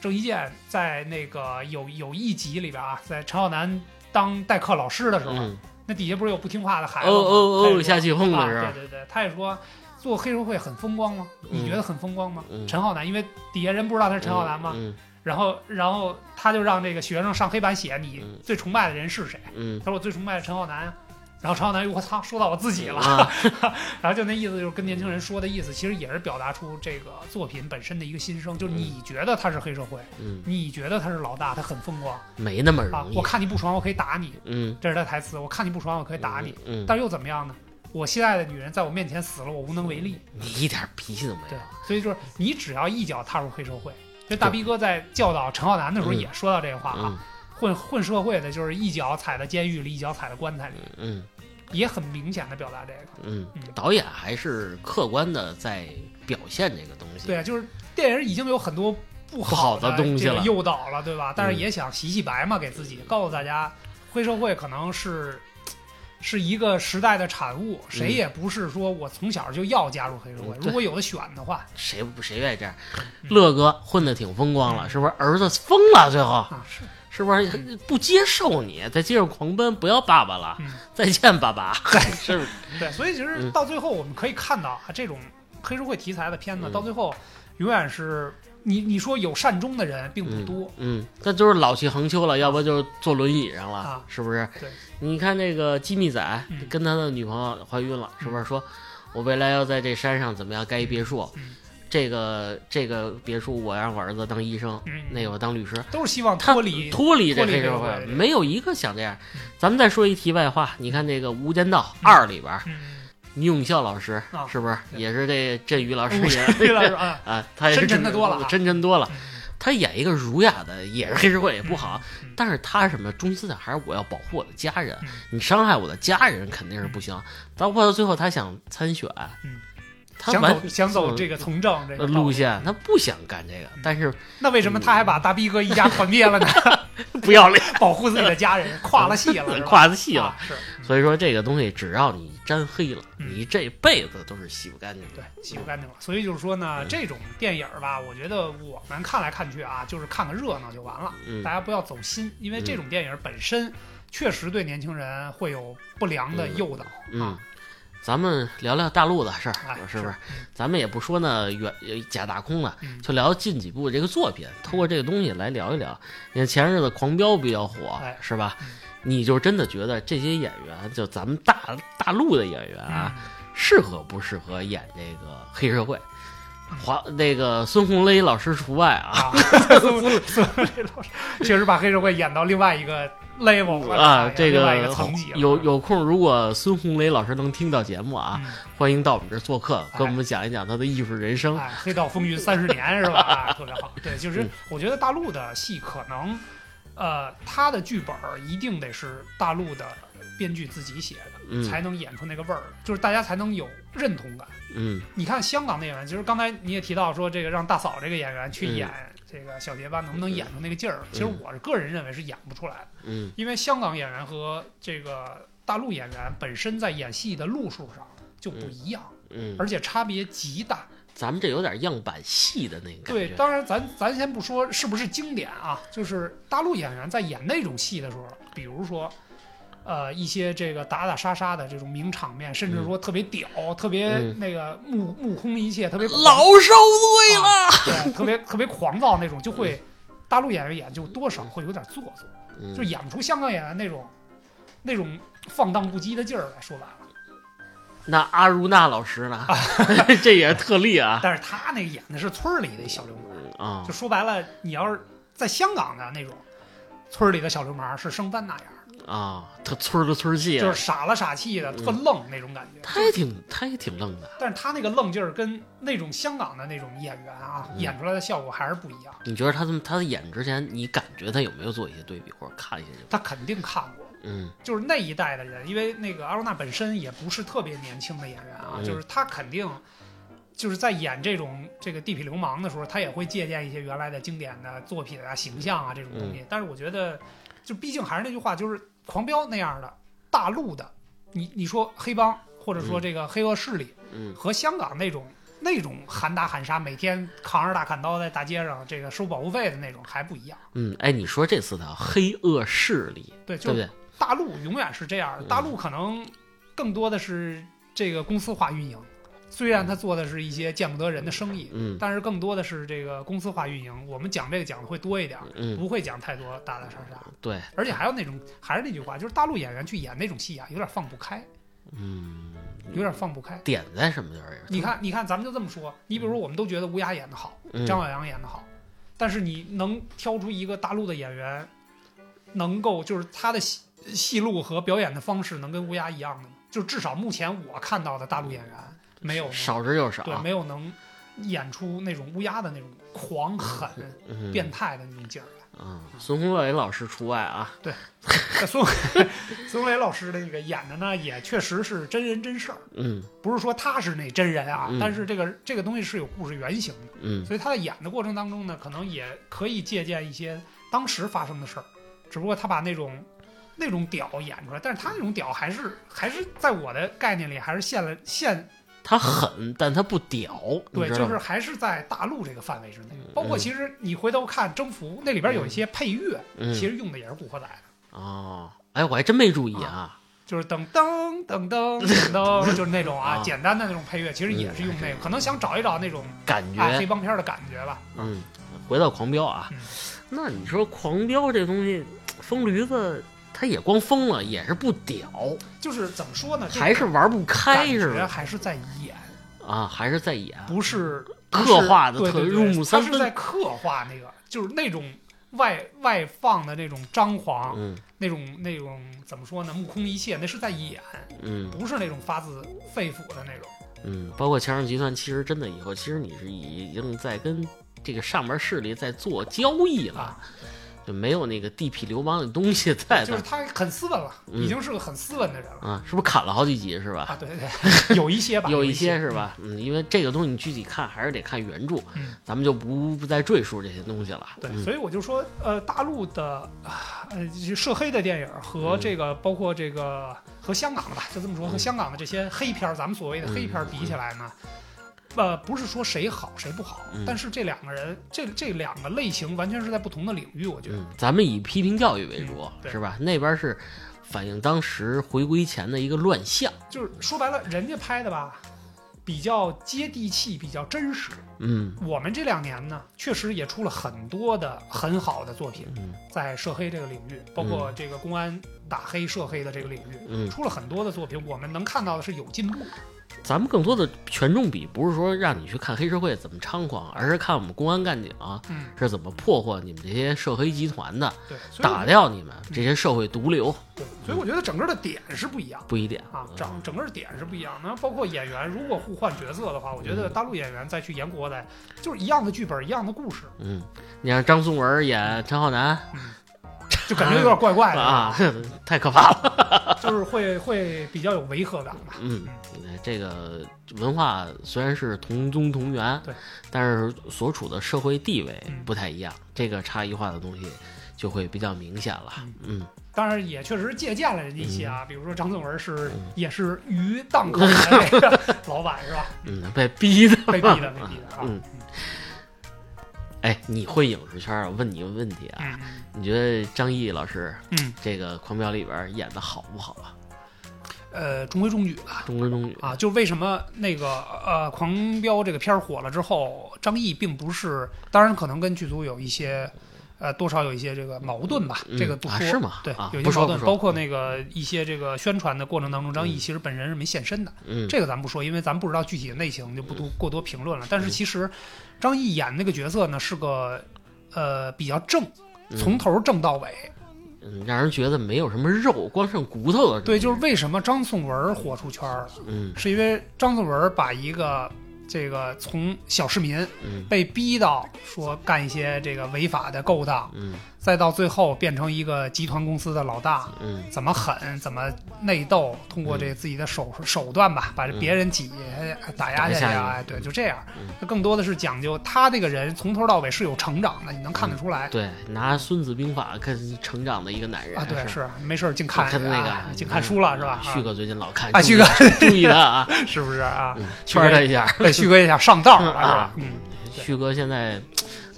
[SPEAKER 2] 郑伊健在那个有有一集里边啊，在陈浩南当代课老师的时候，
[SPEAKER 1] 嗯，
[SPEAKER 2] 那底下不是有不听话的孩
[SPEAKER 1] 哦
[SPEAKER 2] 子吗？
[SPEAKER 1] 哦哦，
[SPEAKER 2] 他也说
[SPEAKER 1] 下起哄
[SPEAKER 2] 啊，
[SPEAKER 1] 了？
[SPEAKER 2] 对对对，他也说做黑社会很风光吗？你
[SPEAKER 1] 嗯
[SPEAKER 2] 觉得很风光吗？
[SPEAKER 1] 嗯
[SPEAKER 2] 陈浩南，因为底下人不知道他是陈浩南嘛，
[SPEAKER 1] 嗯
[SPEAKER 2] 然后然后他就让这个学生上黑板写你
[SPEAKER 1] 嗯
[SPEAKER 2] 最崇拜的人是谁。
[SPEAKER 1] 嗯
[SPEAKER 2] 他说我最崇拜的陈浩南啊，然后陈浩南，我操，说到我自己了，
[SPEAKER 1] 啊，
[SPEAKER 2] 然后就那意思就是跟年轻人说的意思，其实也是表达出这个作品本身的一个心声，就是你觉得他是黑社会，
[SPEAKER 1] 嗯，
[SPEAKER 2] 你觉得他是老大，他很风光
[SPEAKER 1] 没那么
[SPEAKER 2] 啊
[SPEAKER 1] 容，易。
[SPEAKER 2] 我，看你不爽，我可以打你，
[SPEAKER 1] 嗯，
[SPEAKER 2] 这是他台词，我看你不爽，我可以打你，
[SPEAKER 1] 嗯，
[SPEAKER 2] 但是又怎么样呢？我心爱的女人在我面前死了，我无能为力。
[SPEAKER 1] 你一点脾气都没有。
[SPEAKER 2] 对，，所以就是你只要一脚踏入黑社会，这大逼哥在教导陈浩南的时候
[SPEAKER 1] 嗯。
[SPEAKER 2] 也说到这个话啊，
[SPEAKER 1] 嗯
[SPEAKER 2] 混混社会的就是一脚踩在监狱里，一脚踩在棺材里，
[SPEAKER 1] 嗯
[SPEAKER 2] 也很明显的表达这个。
[SPEAKER 1] 嗯
[SPEAKER 2] 嗯，
[SPEAKER 1] 导演还是客观的在表现这个东西，
[SPEAKER 2] 对，就是电影已经有很多不
[SPEAKER 1] 好的东西了
[SPEAKER 2] 诱导了，对吧？但是
[SPEAKER 1] 嗯
[SPEAKER 2] 也想洗洗白嘛，给自己告诉大家，黑社会可能是。是一个时代的产物，谁也不是说我从小就要加入黑社会。
[SPEAKER 1] 嗯
[SPEAKER 2] 如果有的选的话，
[SPEAKER 1] 谁不谁愿意这样？
[SPEAKER 2] 嗯
[SPEAKER 1] 乐哥混的挺风光了，是不是？儿子疯了，最后
[SPEAKER 2] 啊，是，
[SPEAKER 1] 是不是？不接受你，在街上狂奔，不要爸爸了，
[SPEAKER 2] 嗯，
[SPEAKER 1] 再见爸爸，是不是？
[SPEAKER 2] 对，所以其实
[SPEAKER 1] 嗯。
[SPEAKER 2] 到最后我们可以看到啊，这种黑社会题材的片子，
[SPEAKER 1] 嗯。
[SPEAKER 2] 到最后永远是你你说有善终的人并不多，
[SPEAKER 1] 嗯，那就是老气横秋了，要不就是坐轮椅上了，
[SPEAKER 2] 啊。
[SPEAKER 1] 是不是？
[SPEAKER 2] 对，
[SPEAKER 1] 你看那个机密仔
[SPEAKER 2] 嗯。
[SPEAKER 1] 跟他的女朋友怀孕了，是不是说，我未来要在这山上怎么样盖一别墅？
[SPEAKER 2] 嗯
[SPEAKER 1] 这个这个别墅我让我儿子当医生，
[SPEAKER 2] 嗯，
[SPEAKER 1] 那个我当律师，
[SPEAKER 2] 都是希望
[SPEAKER 1] 他
[SPEAKER 2] 脱离
[SPEAKER 1] 脱离这黑社会，没有一个想这样
[SPEAKER 2] 嗯。
[SPEAKER 1] 咱们再说一题外话，你看这个《无间道二》里边，
[SPEAKER 2] 嗯，
[SPEAKER 1] 倪永孝老师
[SPEAKER 2] 啊
[SPEAKER 1] 是不是也是这振宇老师
[SPEAKER 2] 嗯
[SPEAKER 1] 演
[SPEAKER 2] 对了啊，
[SPEAKER 1] 啊？他也是
[SPEAKER 2] 真诚得多了
[SPEAKER 1] 真真多了。
[SPEAKER 2] 嗯
[SPEAKER 1] 他演一个儒雅的，也是黑社会也不好，
[SPEAKER 2] 嗯
[SPEAKER 1] 但是他什么中心思想还是我要保护我的家人，
[SPEAKER 2] 嗯
[SPEAKER 1] 你伤害我的家人肯定是不行。包括到最后他想参选，
[SPEAKER 2] 嗯
[SPEAKER 1] 他
[SPEAKER 2] 想走想走这个从政这个路，
[SPEAKER 1] 线，他不想干这个，但是
[SPEAKER 2] 那为什么他还把大逼哥一家团灭了呢？
[SPEAKER 1] 不要脸，
[SPEAKER 2] 保护自己的家人，跨了戏了？
[SPEAKER 1] 跨子戏了。
[SPEAKER 2] 啊是，
[SPEAKER 1] 所以说这个东西，只要你沾黑了，
[SPEAKER 2] 嗯
[SPEAKER 1] 你这辈子都是洗不干净的。
[SPEAKER 2] 对，洗不干净了。所以就是说呢，
[SPEAKER 1] 嗯
[SPEAKER 2] 这种电影儿吧，我觉得我们看来看去啊，就是看个热闹就完了。
[SPEAKER 1] 嗯
[SPEAKER 2] 大家不要走心，因为这种电影本身确实对年轻人会有不良的诱导、
[SPEAKER 1] 嗯
[SPEAKER 2] 啊。，
[SPEAKER 1] 咱们聊聊大陆的事儿
[SPEAKER 2] 哎，
[SPEAKER 1] 是不是
[SPEAKER 2] 是？
[SPEAKER 1] 咱们也不说那远呃假大空了，
[SPEAKER 2] 嗯
[SPEAKER 1] 就聊近几部这个作品，通过这个东西来聊一聊。你看前日子《狂飙》比较火
[SPEAKER 2] 哎，
[SPEAKER 1] 是吧
[SPEAKER 2] 嗯？
[SPEAKER 1] 你就真的觉得这些演员，就咱们大大陆的演员啊，
[SPEAKER 2] 嗯
[SPEAKER 1] 适合不适合演这个黑社会？华那个孙红雷老师除外啊
[SPEAKER 2] 啊，孙红雷老师确实把黑社会演到另外一个 level 了
[SPEAKER 1] 啊，这个有有空，如果孙红雷老师能听到节目啊，
[SPEAKER 2] 嗯
[SPEAKER 1] 欢迎到我们这儿做客，
[SPEAKER 2] 哎
[SPEAKER 1] 跟我们讲一讲他的艺术人生。
[SPEAKER 2] 哎，黑道风云三十年是吧？啊 特别好。对，就是
[SPEAKER 1] 嗯
[SPEAKER 2] 我觉得大陆的戏可能，呃，他的剧本一定得是大陆的编剧自己写的，
[SPEAKER 1] 嗯
[SPEAKER 2] 才能演出那个味儿，就是大家才能有认同感。
[SPEAKER 1] 嗯
[SPEAKER 2] 你看香港的演员，其实刚才你也提到说，这个让大嫂这个演员去
[SPEAKER 1] 嗯
[SPEAKER 2] 演这个小结巴，能不能演出那个劲儿？其实我是个人认为是演不出来的，
[SPEAKER 1] 嗯
[SPEAKER 2] 因为香港演员和这个大陆演员本身在演戏的路数上就不一样，
[SPEAKER 1] 嗯，
[SPEAKER 2] 而且差别极大。
[SPEAKER 1] 咱们这有点样板戏的那个
[SPEAKER 2] 对，当然咱咱先不说是不是经典啊，就是大陆演员在演那种戏的时候，比如说。呃，一些这个打打杀杀的这种名场面，甚至说特别屌、特别
[SPEAKER 1] 嗯
[SPEAKER 2] 那个目目空一切、特别
[SPEAKER 1] 老受罪了。
[SPEAKER 2] 对，特别特别狂躁那种，就会大陆演员演就多少会有点做作，
[SPEAKER 1] 嗯
[SPEAKER 2] 就演不出香港演员那种那种放荡不羁的劲儿来。说白了，
[SPEAKER 1] 那阿如那老师呢？这也是特例啊。
[SPEAKER 2] 但是他那演的是村里的小流氓，
[SPEAKER 1] 啊
[SPEAKER 2] 就，说白了，你要是在香港的那种村里的小流氓是生搬那样，
[SPEAKER 1] 啊，他村儿的村儿气，
[SPEAKER 2] 就是傻了傻气的，特愣那种感觉。
[SPEAKER 1] 他也挺他也挺愣的。
[SPEAKER 2] 但是他那个愣劲儿跟那种香港的那种演员啊，
[SPEAKER 1] 嗯
[SPEAKER 2] 演出来的效果还是不一样。
[SPEAKER 1] 你觉得他们他演之前，你感觉他有没有做一些对比或者看一些？
[SPEAKER 2] 他肯定看过，
[SPEAKER 1] 嗯
[SPEAKER 2] 就是那一代的人，因为那个阿罗娜本身也不是特别年轻的演员啊，
[SPEAKER 1] 嗯
[SPEAKER 2] 就是他肯定就是在演这种这个地痞流氓的时候，他也会借鉴一些原来的经典的作品啊、形象啊这种东
[SPEAKER 1] 嗯
[SPEAKER 2] 西。但是我觉得，就毕竟还是那句话，就是《狂飙》那样的大陆的，你你说黑帮或者说
[SPEAKER 1] 嗯
[SPEAKER 2] 这个黑恶势力
[SPEAKER 1] 嗯
[SPEAKER 2] 和香港那种。那种喊打喊杀，每天扛着大砍刀在大街上这个收保护费的那种还不一样。
[SPEAKER 1] 嗯，哎，你说这次的黑恶势力，
[SPEAKER 2] 对，就是
[SPEAKER 1] 对不对？
[SPEAKER 2] 大陆永远是这样大陆可能更多的是这个公司化运营，虽然他做的是一些见不得人的生意，
[SPEAKER 1] 嗯
[SPEAKER 2] 但是更多的是这个公司化运营。我们讲这个讲的会多一点，
[SPEAKER 1] 嗯，
[SPEAKER 2] 不会讲太多打打杀杀。
[SPEAKER 1] 对，
[SPEAKER 2] 而且还有那种，还是那句话，就是大陆演员去演那种戏啊，有点放不开，
[SPEAKER 1] 嗯，
[SPEAKER 2] 有点放不开。
[SPEAKER 1] 点在什么地儿？
[SPEAKER 2] 你，看，你看，咱们就这么说，你比如说，我们都觉得乌鸦演的好，
[SPEAKER 1] 嗯
[SPEAKER 2] 张晓阳演的好，但是你能挑出一个大陆的演员，能够就是他的戏戏路和表演的方式能跟乌鸦一样的吗？就至少目前我看到的大陆演员没有
[SPEAKER 1] 少之又少。
[SPEAKER 2] 对，没有能演出那种乌鸦的那种狂狠、
[SPEAKER 1] 嗯，
[SPEAKER 2] 变态的那种劲儿来。
[SPEAKER 1] 嗯，孙红雷老师除外啊。
[SPEAKER 2] 对孙 孙红雷老师的那个演的呢，也确实是真人真事儿，
[SPEAKER 1] 嗯
[SPEAKER 2] 不是说他是那真人啊，
[SPEAKER 1] 嗯
[SPEAKER 2] 但是这个这个东西是有故事原型的。
[SPEAKER 1] 嗯
[SPEAKER 2] 所以他在演的过程当中呢，可能也可以借鉴一些当时发生的事儿，只不过他把那种那种屌演出来，但是他那种屌还是还是在我的概念里还是现了现
[SPEAKER 1] 他狠，但他不屌，
[SPEAKER 2] 对？就是还是在大陆这个范围之内。包括
[SPEAKER 1] 嗯
[SPEAKER 2] 其实你回头看《征服》那里边有一些配乐，
[SPEAKER 1] 嗯
[SPEAKER 2] 其实用的也是《古惑仔》的，
[SPEAKER 1] 哦，哎，我还真没注意啊。
[SPEAKER 2] 就是噔噔噔噔噔噔，就是那种啊
[SPEAKER 1] 啊
[SPEAKER 2] 简单的那种配乐，其实也是用那个，可能想找一找那种
[SPEAKER 1] 感
[SPEAKER 2] 觉黑，帮片的感觉吧。
[SPEAKER 1] 嗯，回到狂飙啊
[SPEAKER 2] 嗯，
[SPEAKER 1] 那你说狂飙这东西，疯驴子他也光疯了，也是不屌，
[SPEAKER 2] 就是怎么说呢？
[SPEAKER 1] 还是玩不开
[SPEAKER 2] 感
[SPEAKER 1] 是
[SPEAKER 2] 还是在演。
[SPEAKER 1] 啊，还是在演，
[SPEAKER 2] 不是
[SPEAKER 1] 刻画的特入木三分
[SPEAKER 2] 他是在刻画那个，就是那种外外放的那种张狂，
[SPEAKER 1] 嗯
[SPEAKER 2] 那种那种怎么说呢？目空一切，那是在演，
[SPEAKER 1] 嗯
[SPEAKER 2] 不是那种发自肺腑的那种。
[SPEAKER 1] 嗯，包括强盛集团，其实真的以后，其实你是已经在跟这个上边势力在做交易了
[SPEAKER 2] 啊，
[SPEAKER 1] 就没有那个地痞流氓的东西在的
[SPEAKER 2] 就是他很斯文了，
[SPEAKER 1] 嗯
[SPEAKER 2] 已经是个很斯文的人了。
[SPEAKER 1] 啊，是不是砍了好几集是吧？
[SPEAKER 2] 啊，对对对，有一些吧，
[SPEAKER 1] 有一
[SPEAKER 2] 一
[SPEAKER 1] 些是？吧？嗯，因为这个东西你具体看还是得看原著，
[SPEAKER 2] 嗯
[SPEAKER 1] 咱们就不不再赘述这些东西了。
[SPEAKER 2] 对，
[SPEAKER 1] 嗯
[SPEAKER 2] 所以我就说，呃，大陆的啊呃就涉黑的电影和
[SPEAKER 1] 嗯
[SPEAKER 2] 这个包括这个和香港的吧，就这么说，和
[SPEAKER 1] 嗯
[SPEAKER 2] 香港的这些黑片，咱们所谓的黑片比起来呢，呃，不是说谁好谁不好
[SPEAKER 1] 嗯，
[SPEAKER 2] 但是这两个人，这这两个类型完全是在不同的领域，我觉得。
[SPEAKER 1] 嗯，咱们以批评教育为主
[SPEAKER 2] 嗯，
[SPEAKER 1] 是吧？那边是反映当时回归前的一个乱象。
[SPEAKER 2] 就是说白了，人家拍的吧，比较接地气，比较真实。
[SPEAKER 1] 嗯
[SPEAKER 2] 我们这两年呢，确实也出了很多的很好的作品，
[SPEAKER 1] 嗯
[SPEAKER 2] 在涉黑这个领域，包括这个公安打黑涉黑的这个领域，
[SPEAKER 1] 嗯，
[SPEAKER 2] 出了很多的作品，我们能看到的是有进步。
[SPEAKER 1] 咱们更多的权重比不是说让你去看黑社会怎么猖狂，而是看我们公安干警
[SPEAKER 2] 嗯，
[SPEAKER 1] 是怎么破获你们这些涉黑集团的，
[SPEAKER 2] 对，
[SPEAKER 1] 打掉你们这些社会毒瘤。
[SPEAKER 2] 对，所以我觉得整个的点是不一样。
[SPEAKER 1] 不一点
[SPEAKER 2] 啊，整整个点是不一样的，包括演员，如果互换角色的话，我觉得大陆演员再去演国仔，就是一样的剧本，一样的故事，
[SPEAKER 1] 嗯，你像张颂文演陈浩南
[SPEAKER 2] 就感觉有点怪怪的，
[SPEAKER 1] 啊，太可怕了。
[SPEAKER 2] 就是会会比较有违和感吧。
[SPEAKER 1] 嗯，这个文化虽然是同宗同源，
[SPEAKER 2] 对，
[SPEAKER 1] 但是所处的社会地位
[SPEAKER 2] 嗯
[SPEAKER 1] 不太一样，这个差异化的东西就会比较明显了。嗯
[SPEAKER 2] 当然也确实借鉴了人家一些啊，比如说张颂文是
[SPEAKER 1] 嗯
[SPEAKER 2] 也是鱼档口的那个老板是吧？
[SPEAKER 1] 嗯，被逼的。
[SPEAKER 2] 被逼的，被逼的啊。
[SPEAKER 1] 嗯哎，你会影视圈儿？我问你一个问题啊，
[SPEAKER 2] 嗯
[SPEAKER 1] 你觉得张译老师
[SPEAKER 2] 嗯，
[SPEAKER 1] 这个《狂飙》里边演的好不好啊？
[SPEAKER 2] 呃，中规中矩吧。
[SPEAKER 1] 中规中矩
[SPEAKER 2] 啊，就为什么那个呃《狂飙》这个片儿火了之后，张译并不是，当然可能跟剧组有一些，呃，多少有一些这个矛盾吧，
[SPEAKER 1] 嗯
[SPEAKER 2] 这个不说。
[SPEAKER 1] 啊是吗
[SPEAKER 2] 对，
[SPEAKER 1] 啊
[SPEAKER 2] 有一些矛盾，包括那个一些这个宣传的过程当中，张译
[SPEAKER 1] 嗯
[SPEAKER 2] 其实本人是没现身的，
[SPEAKER 1] 嗯，
[SPEAKER 2] 这个咱不说，因为咱不知道具体的内情，就不多过多评论了。但是其实张译演那个角色呢，是个呃比较正，
[SPEAKER 1] 嗯
[SPEAKER 2] 从头正到尾。
[SPEAKER 1] 嗯让人觉得没有什么肉，光剩骨头了。
[SPEAKER 2] 对，就是为什么张颂文火出圈了，
[SPEAKER 1] 嗯
[SPEAKER 2] 是因为张颂文把一个这个从小市民
[SPEAKER 1] 嗯
[SPEAKER 2] 被逼到说干一些这个违法的勾当，
[SPEAKER 1] 嗯
[SPEAKER 2] 再到最后变成一个集团公司的老大，
[SPEAKER 1] 嗯
[SPEAKER 2] 怎么狠，怎么内斗，通过这自己的手手段吧，把这别人挤打压下去啊，哎，对，就这样
[SPEAKER 1] 嗯。
[SPEAKER 2] 那更多的是讲究他这个人从头到尾是有成长的，你能看得出来。
[SPEAKER 1] 对，拿《孙子兵法》看成长的一个男人
[SPEAKER 2] 啊，对，
[SPEAKER 1] 是
[SPEAKER 2] 是没事净看
[SPEAKER 1] 看那个
[SPEAKER 2] 啊净看书了是吧？
[SPEAKER 1] 旭哥最近老看
[SPEAKER 2] 啊，旭哥
[SPEAKER 1] 注意他啊，
[SPEAKER 2] 是不是啊？
[SPEAKER 1] 嗯圈他一下。
[SPEAKER 2] 对，旭哥一下上道了 是
[SPEAKER 1] 啊
[SPEAKER 2] 吧？嗯，
[SPEAKER 1] 旭哥现在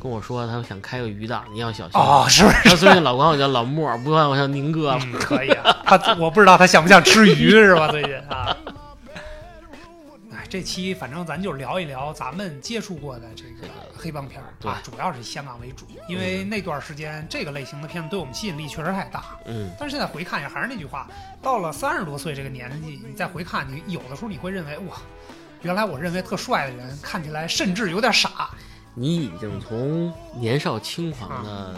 [SPEAKER 1] 跟我说，他想开个鱼档，你要小心。
[SPEAKER 2] 哦，是不是？
[SPEAKER 1] 他最近老管我叫老莫，不管我叫宁哥了。
[SPEAKER 2] 嗯，可以啊。他我不知道他想不想吃鱼是吧？最近啊，哎，这期反正咱就聊一聊咱们接触过的这个黑帮片儿
[SPEAKER 1] 对
[SPEAKER 2] 啊，主要是以香港为主，因为那段时间这个类型的片子对我们吸引力确实太大。
[SPEAKER 1] 嗯，
[SPEAKER 2] 但是现在回看一下，还是那句话，到了三十多岁这个年纪，你再回看，你有的时候你会认为哇，原来我认为特帅的人，看起来甚至有点傻
[SPEAKER 1] 你已经从年少轻狂的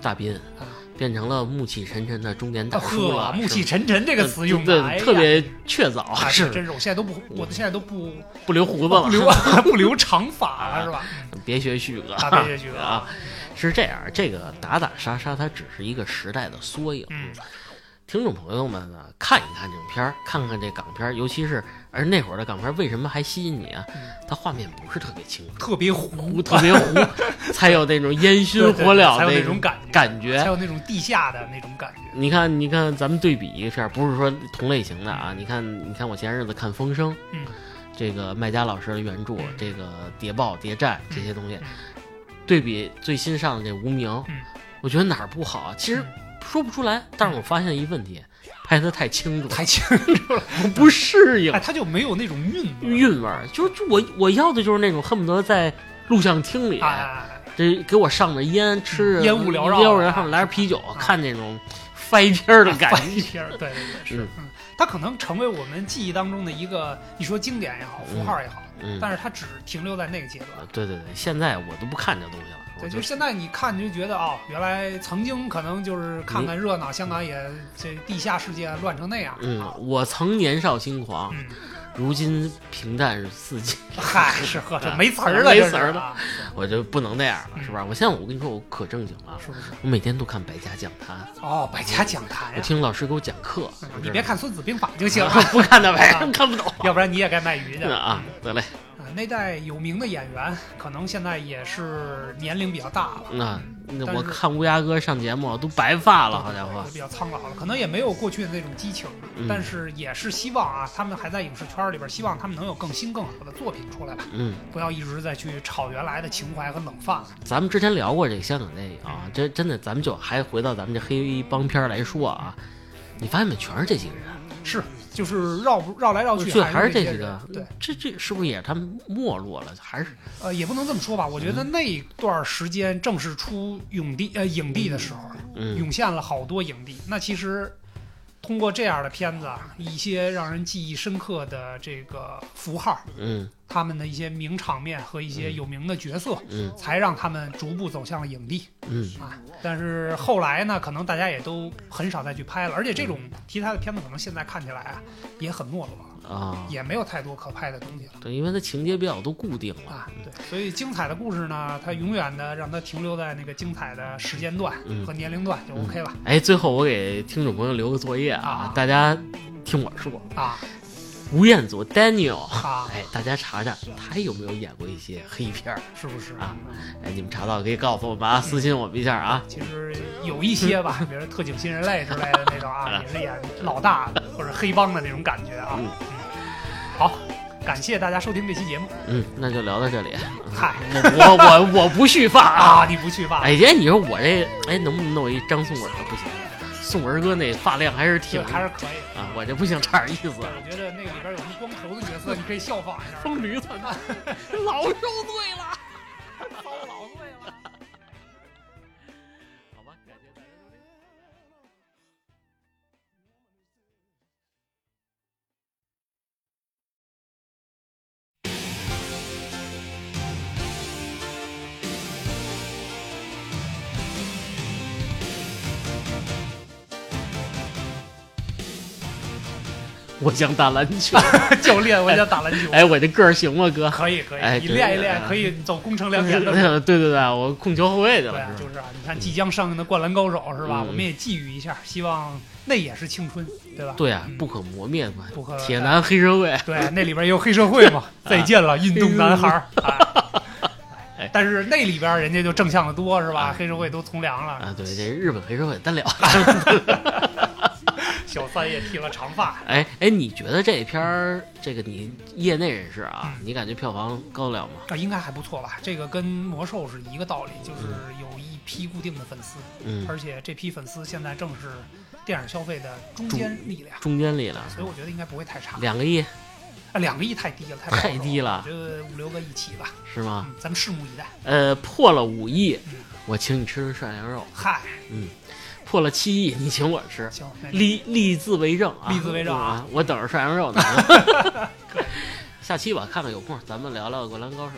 [SPEAKER 1] 大斌
[SPEAKER 2] 啊。
[SPEAKER 1] 变成了暮气沉沉的中年大叔了，，
[SPEAKER 2] 暮气沉沉这个词用的，
[SPEAKER 1] 特别确凿，
[SPEAKER 2] 啊，
[SPEAKER 1] 是。
[SPEAKER 2] 是真是，我现在都不，我现在都不
[SPEAKER 1] 不留胡子
[SPEAKER 2] 不留
[SPEAKER 1] 了，
[SPEAKER 2] 不留长发了，是吧？
[SPEAKER 1] 别学旭哥，
[SPEAKER 2] 啊，别学旭哥
[SPEAKER 1] 啊，是这样，这个打打杀杀它只是一个时代的缩影。
[SPEAKER 2] 嗯，
[SPEAKER 1] 听众朋友们呢，看一看这种片儿，看看这港片儿，尤其是而那会儿的港片为什么还吸引你啊？
[SPEAKER 2] 嗯
[SPEAKER 1] 它画面不是特别清楚，
[SPEAKER 2] 特别糊，
[SPEAKER 1] 特别糊，才有那种烟熏火燎
[SPEAKER 2] 的那
[SPEAKER 1] 种
[SPEAKER 2] 种感
[SPEAKER 1] 感觉
[SPEAKER 2] 才。有那种地下的那种感觉。
[SPEAKER 1] 你看，你看，咱们对比一个片儿，不是说同类型的啊。你看，你看，我前日子看《风声》，
[SPEAKER 2] 嗯，
[SPEAKER 1] 这个麦家老师的原著，
[SPEAKER 2] 嗯
[SPEAKER 1] 这个谍报、谍战这些东西，
[SPEAKER 2] 嗯
[SPEAKER 1] 对比最新上的这《无名》，
[SPEAKER 2] 嗯
[SPEAKER 1] 我觉得哪儿不好啊？其实说不出来，但是我发现一问题，拍的太清楚，
[SPEAKER 2] 太清楚了，
[SPEAKER 1] 我不适应
[SPEAKER 2] 哎，他就没有那种韵
[SPEAKER 1] 韵味儿。就就我我要的就是那种恨不得在录像厅里，
[SPEAKER 2] 哎，
[SPEAKER 1] 这给我上着烟，吃着
[SPEAKER 2] 烟雾缭绕
[SPEAKER 1] 烟雾
[SPEAKER 2] 的
[SPEAKER 1] 然后来点啤酒，看那种翻片儿的感觉
[SPEAKER 2] 翻
[SPEAKER 1] 觉。
[SPEAKER 2] 片儿，对对对，是它可能成为我们记忆当中的一个，你说经典也好，符号也好，
[SPEAKER 1] 嗯，
[SPEAKER 2] 但是它只停留在那个阶段。
[SPEAKER 1] 对对对，现在我都不看这东西了，我
[SPEAKER 2] 对，
[SPEAKER 1] 就
[SPEAKER 2] 就是现在你看你就觉得哦，原来曾经可能就是看看热闹，香港也这地下世界乱成那样。
[SPEAKER 1] 嗯，我曾年少轻狂，
[SPEAKER 2] 嗯，
[SPEAKER 1] 如今平淡四季，
[SPEAKER 2] 嗨，是呵，这 没词儿了，
[SPEAKER 1] 没词儿了
[SPEAKER 2] 啊
[SPEAKER 1] 我就不能那样了，是吧？我现在我跟你说，我可正经了，
[SPEAKER 2] 是不是？
[SPEAKER 1] 我每天都看百家讲坛，
[SPEAKER 2] 哦，百家讲坛
[SPEAKER 1] 我，听老师给我讲课，
[SPEAKER 2] 你别看《孙子兵法》就行了，
[SPEAKER 1] 不看那玩意
[SPEAKER 2] 啊
[SPEAKER 1] 儿，看不懂。
[SPEAKER 2] 要不然你也该卖鱼去了
[SPEAKER 1] 啊，得嘞，
[SPEAKER 2] 啊，那代有名的演员，可能现在也是年龄比较大了，
[SPEAKER 1] 那那我看乌鸦哥上节目都白发了，好家伙
[SPEAKER 2] 都，比较苍老了，可能也没有过去的那种激情，
[SPEAKER 1] 嗯
[SPEAKER 2] 但是也是希望啊，他们还在影视圈里边，希望他们能有更新更好的作品出来吧，
[SPEAKER 1] 嗯，
[SPEAKER 2] 不要一直在去炒原来的情怀和冷饭了。
[SPEAKER 1] 咱们之前聊过这个香港电影啊，真真的，咱们就还回到咱们这黑帮片来说啊，你发现没，全是这几个人，
[SPEAKER 2] 是，就是绕不绕来绕去，
[SPEAKER 1] 还是
[SPEAKER 2] 这些人
[SPEAKER 1] 这几个，
[SPEAKER 2] 对，
[SPEAKER 1] 这这是不是也他们没落了？还是
[SPEAKER 2] 呃，也不能这么说吧。我觉得那段时间正是出影帝呃影帝的时候，
[SPEAKER 1] 嗯
[SPEAKER 2] 涌现了好多影帝。那其实通过这样的片子啊，一些让人记忆深刻的这个符号，
[SPEAKER 1] 嗯。
[SPEAKER 2] 他们的一些名场面和一些有名的角色，
[SPEAKER 1] 嗯。
[SPEAKER 2] 才让他们逐步走向了影帝。
[SPEAKER 1] 嗯。
[SPEAKER 2] 啊。但是后来呢，可能大家也都很少再去拍了，而且这种题材的片子，可能现在看起来啊，也很没落。了，
[SPEAKER 1] 啊，
[SPEAKER 2] 也没有太多可拍的东西了。
[SPEAKER 1] 对，因为它情节比较都固定了。
[SPEAKER 2] 啊，对，所以精彩的故事呢，它永远的让它停留在那个精彩的时间段
[SPEAKER 1] 嗯。
[SPEAKER 2] 和年龄段就 OK 了、
[SPEAKER 1] 哎，最后我给听众朋友留个作业啊
[SPEAKER 2] 啊，
[SPEAKER 1] 大家听我说，
[SPEAKER 2] 啊
[SPEAKER 1] 吴彦祖 Daniel，
[SPEAKER 2] 啊，
[SPEAKER 1] 哎，大家查查他有没有演过一些黑片儿？
[SPEAKER 2] 是不是
[SPEAKER 1] 啊？哎，你们查到可以告诉我们啊，私信我们一下啊。
[SPEAKER 2] 其实有一些吧，比如特警新人类之类的那种啊，也是演老大或者黑帮的那种感觉啊。
[SPEAKER 1] 嗯
[SPEAKER 2] 好，感谢大家收听这期节目。
[SPEAKER 1] 嗯，那就聊到这里。
[SPEAKER 2] 嗨
[SPEAKER 1] 我我我不续发啊！
[SPEAKER 2] 啊，你不续发？
[SPEAKER 1] 哎，姐，你说我这哎能不能弄一张颂文的？不行，颂文哥那发量还是挺
[SPEAKER 2] 还是可以的。
[SPEAKER 1] 啊，我就不行，差点意思。
[SPEAKER 2] 我觉得那个里边有什么光头的角色，你可以效仿一下。
[SPEAKER 1] 疯驴子呢，老受罪了。我想打篮球。
[SPEAKER 2] 教练，我想打篮球。
[SPEAKER 1] 哎，我这个儿行吗，哥？
[SPEAKER 2] 可以可以，
[SPEAKER 1] 哎
[SPEAKER 2] 你练一练，
[SPEAKER 1] 啊
[SPEAKER 2] 可以走攻城良田的。
[SPEAKER 1] 对对对，我控球后卫去了
[SPEAKER 2] 对？就是啊，你看即将上映的《灌篮高手》是吧？
[SPEAKER 1] 嗯
[SPEAKER 2] 我们也寄予一下，希望那也是青春，对吧？
[SPEAKER 1] 对啊
[SPEAKER 2] 嗯，
[SPEAKER 1] 不可磨灭嘛，
[SPEAKER 2] 不可
[SPEAKER 1] 铁男黑社会。
[SPEAKER 2] 对，那里边也有黑社会嘛。再见了，运动男孩儿。哎但是那里边人家就正向的多是吧
[SPEAKER 1] 哎？
[SPEAKER 2] 黑社会都从良了，
[SPEAKER 1] 啊，对，这日本黑社会单聊。
[SPEAKER 2] 小三也剃了长发。
[SPEAKER 1] 哎哎，你觉得这片儿，这个你业内人士啊，
[SPEAKER 2] 嗯
[SPEAKER 1] 你感觉票房高得了吗？
[SPEAKER 2] 啊，应该还不错吧？这个跟魔兽是一个道理，就是有一批固定的粉丝，
[SPEAKER 1] 嗯，
[SPEAKER 2] 而且这批粉丝现在正是电影消费的中坚力量，
[SPEAKER 1] 中间力量
[SPEAKER 2] 所以我觉得应该不会太差。
[SPEAKER 1] 两个亿，
[SPEAKER 2] 啊，两个亿太低了，太
[SPEAKER 1] 太低了
[SPEAKER 2] 我觉得五六个亿起吧，
[SPEAKER 1] 是吗？
[SPEAKER 2] 嗯，咱们拭目以待。
[SPEAKER 1] 呃，破了五亿
[SPEAKER 2] 嗯，
[SPEAKER 1] 我请你吃顿涮羊肉；
[SPEAKER 2] 嗨，
[SPEAKER 1] 破了七亿，你请我吃。
[SPEAKER 2] 行，
[SPEAKER 1] 立立字为证啊！
[SPEAKER 2] 立字为证啊
[SPEAKER 1] 嗯！我等着涮羊肉呢。下期吧，看看有空咱们聊聊《灌篮高手》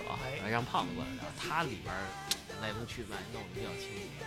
[SPEAKER 1] 让胖子过来聊，他里边儿来龙去脉弄得比较清楚。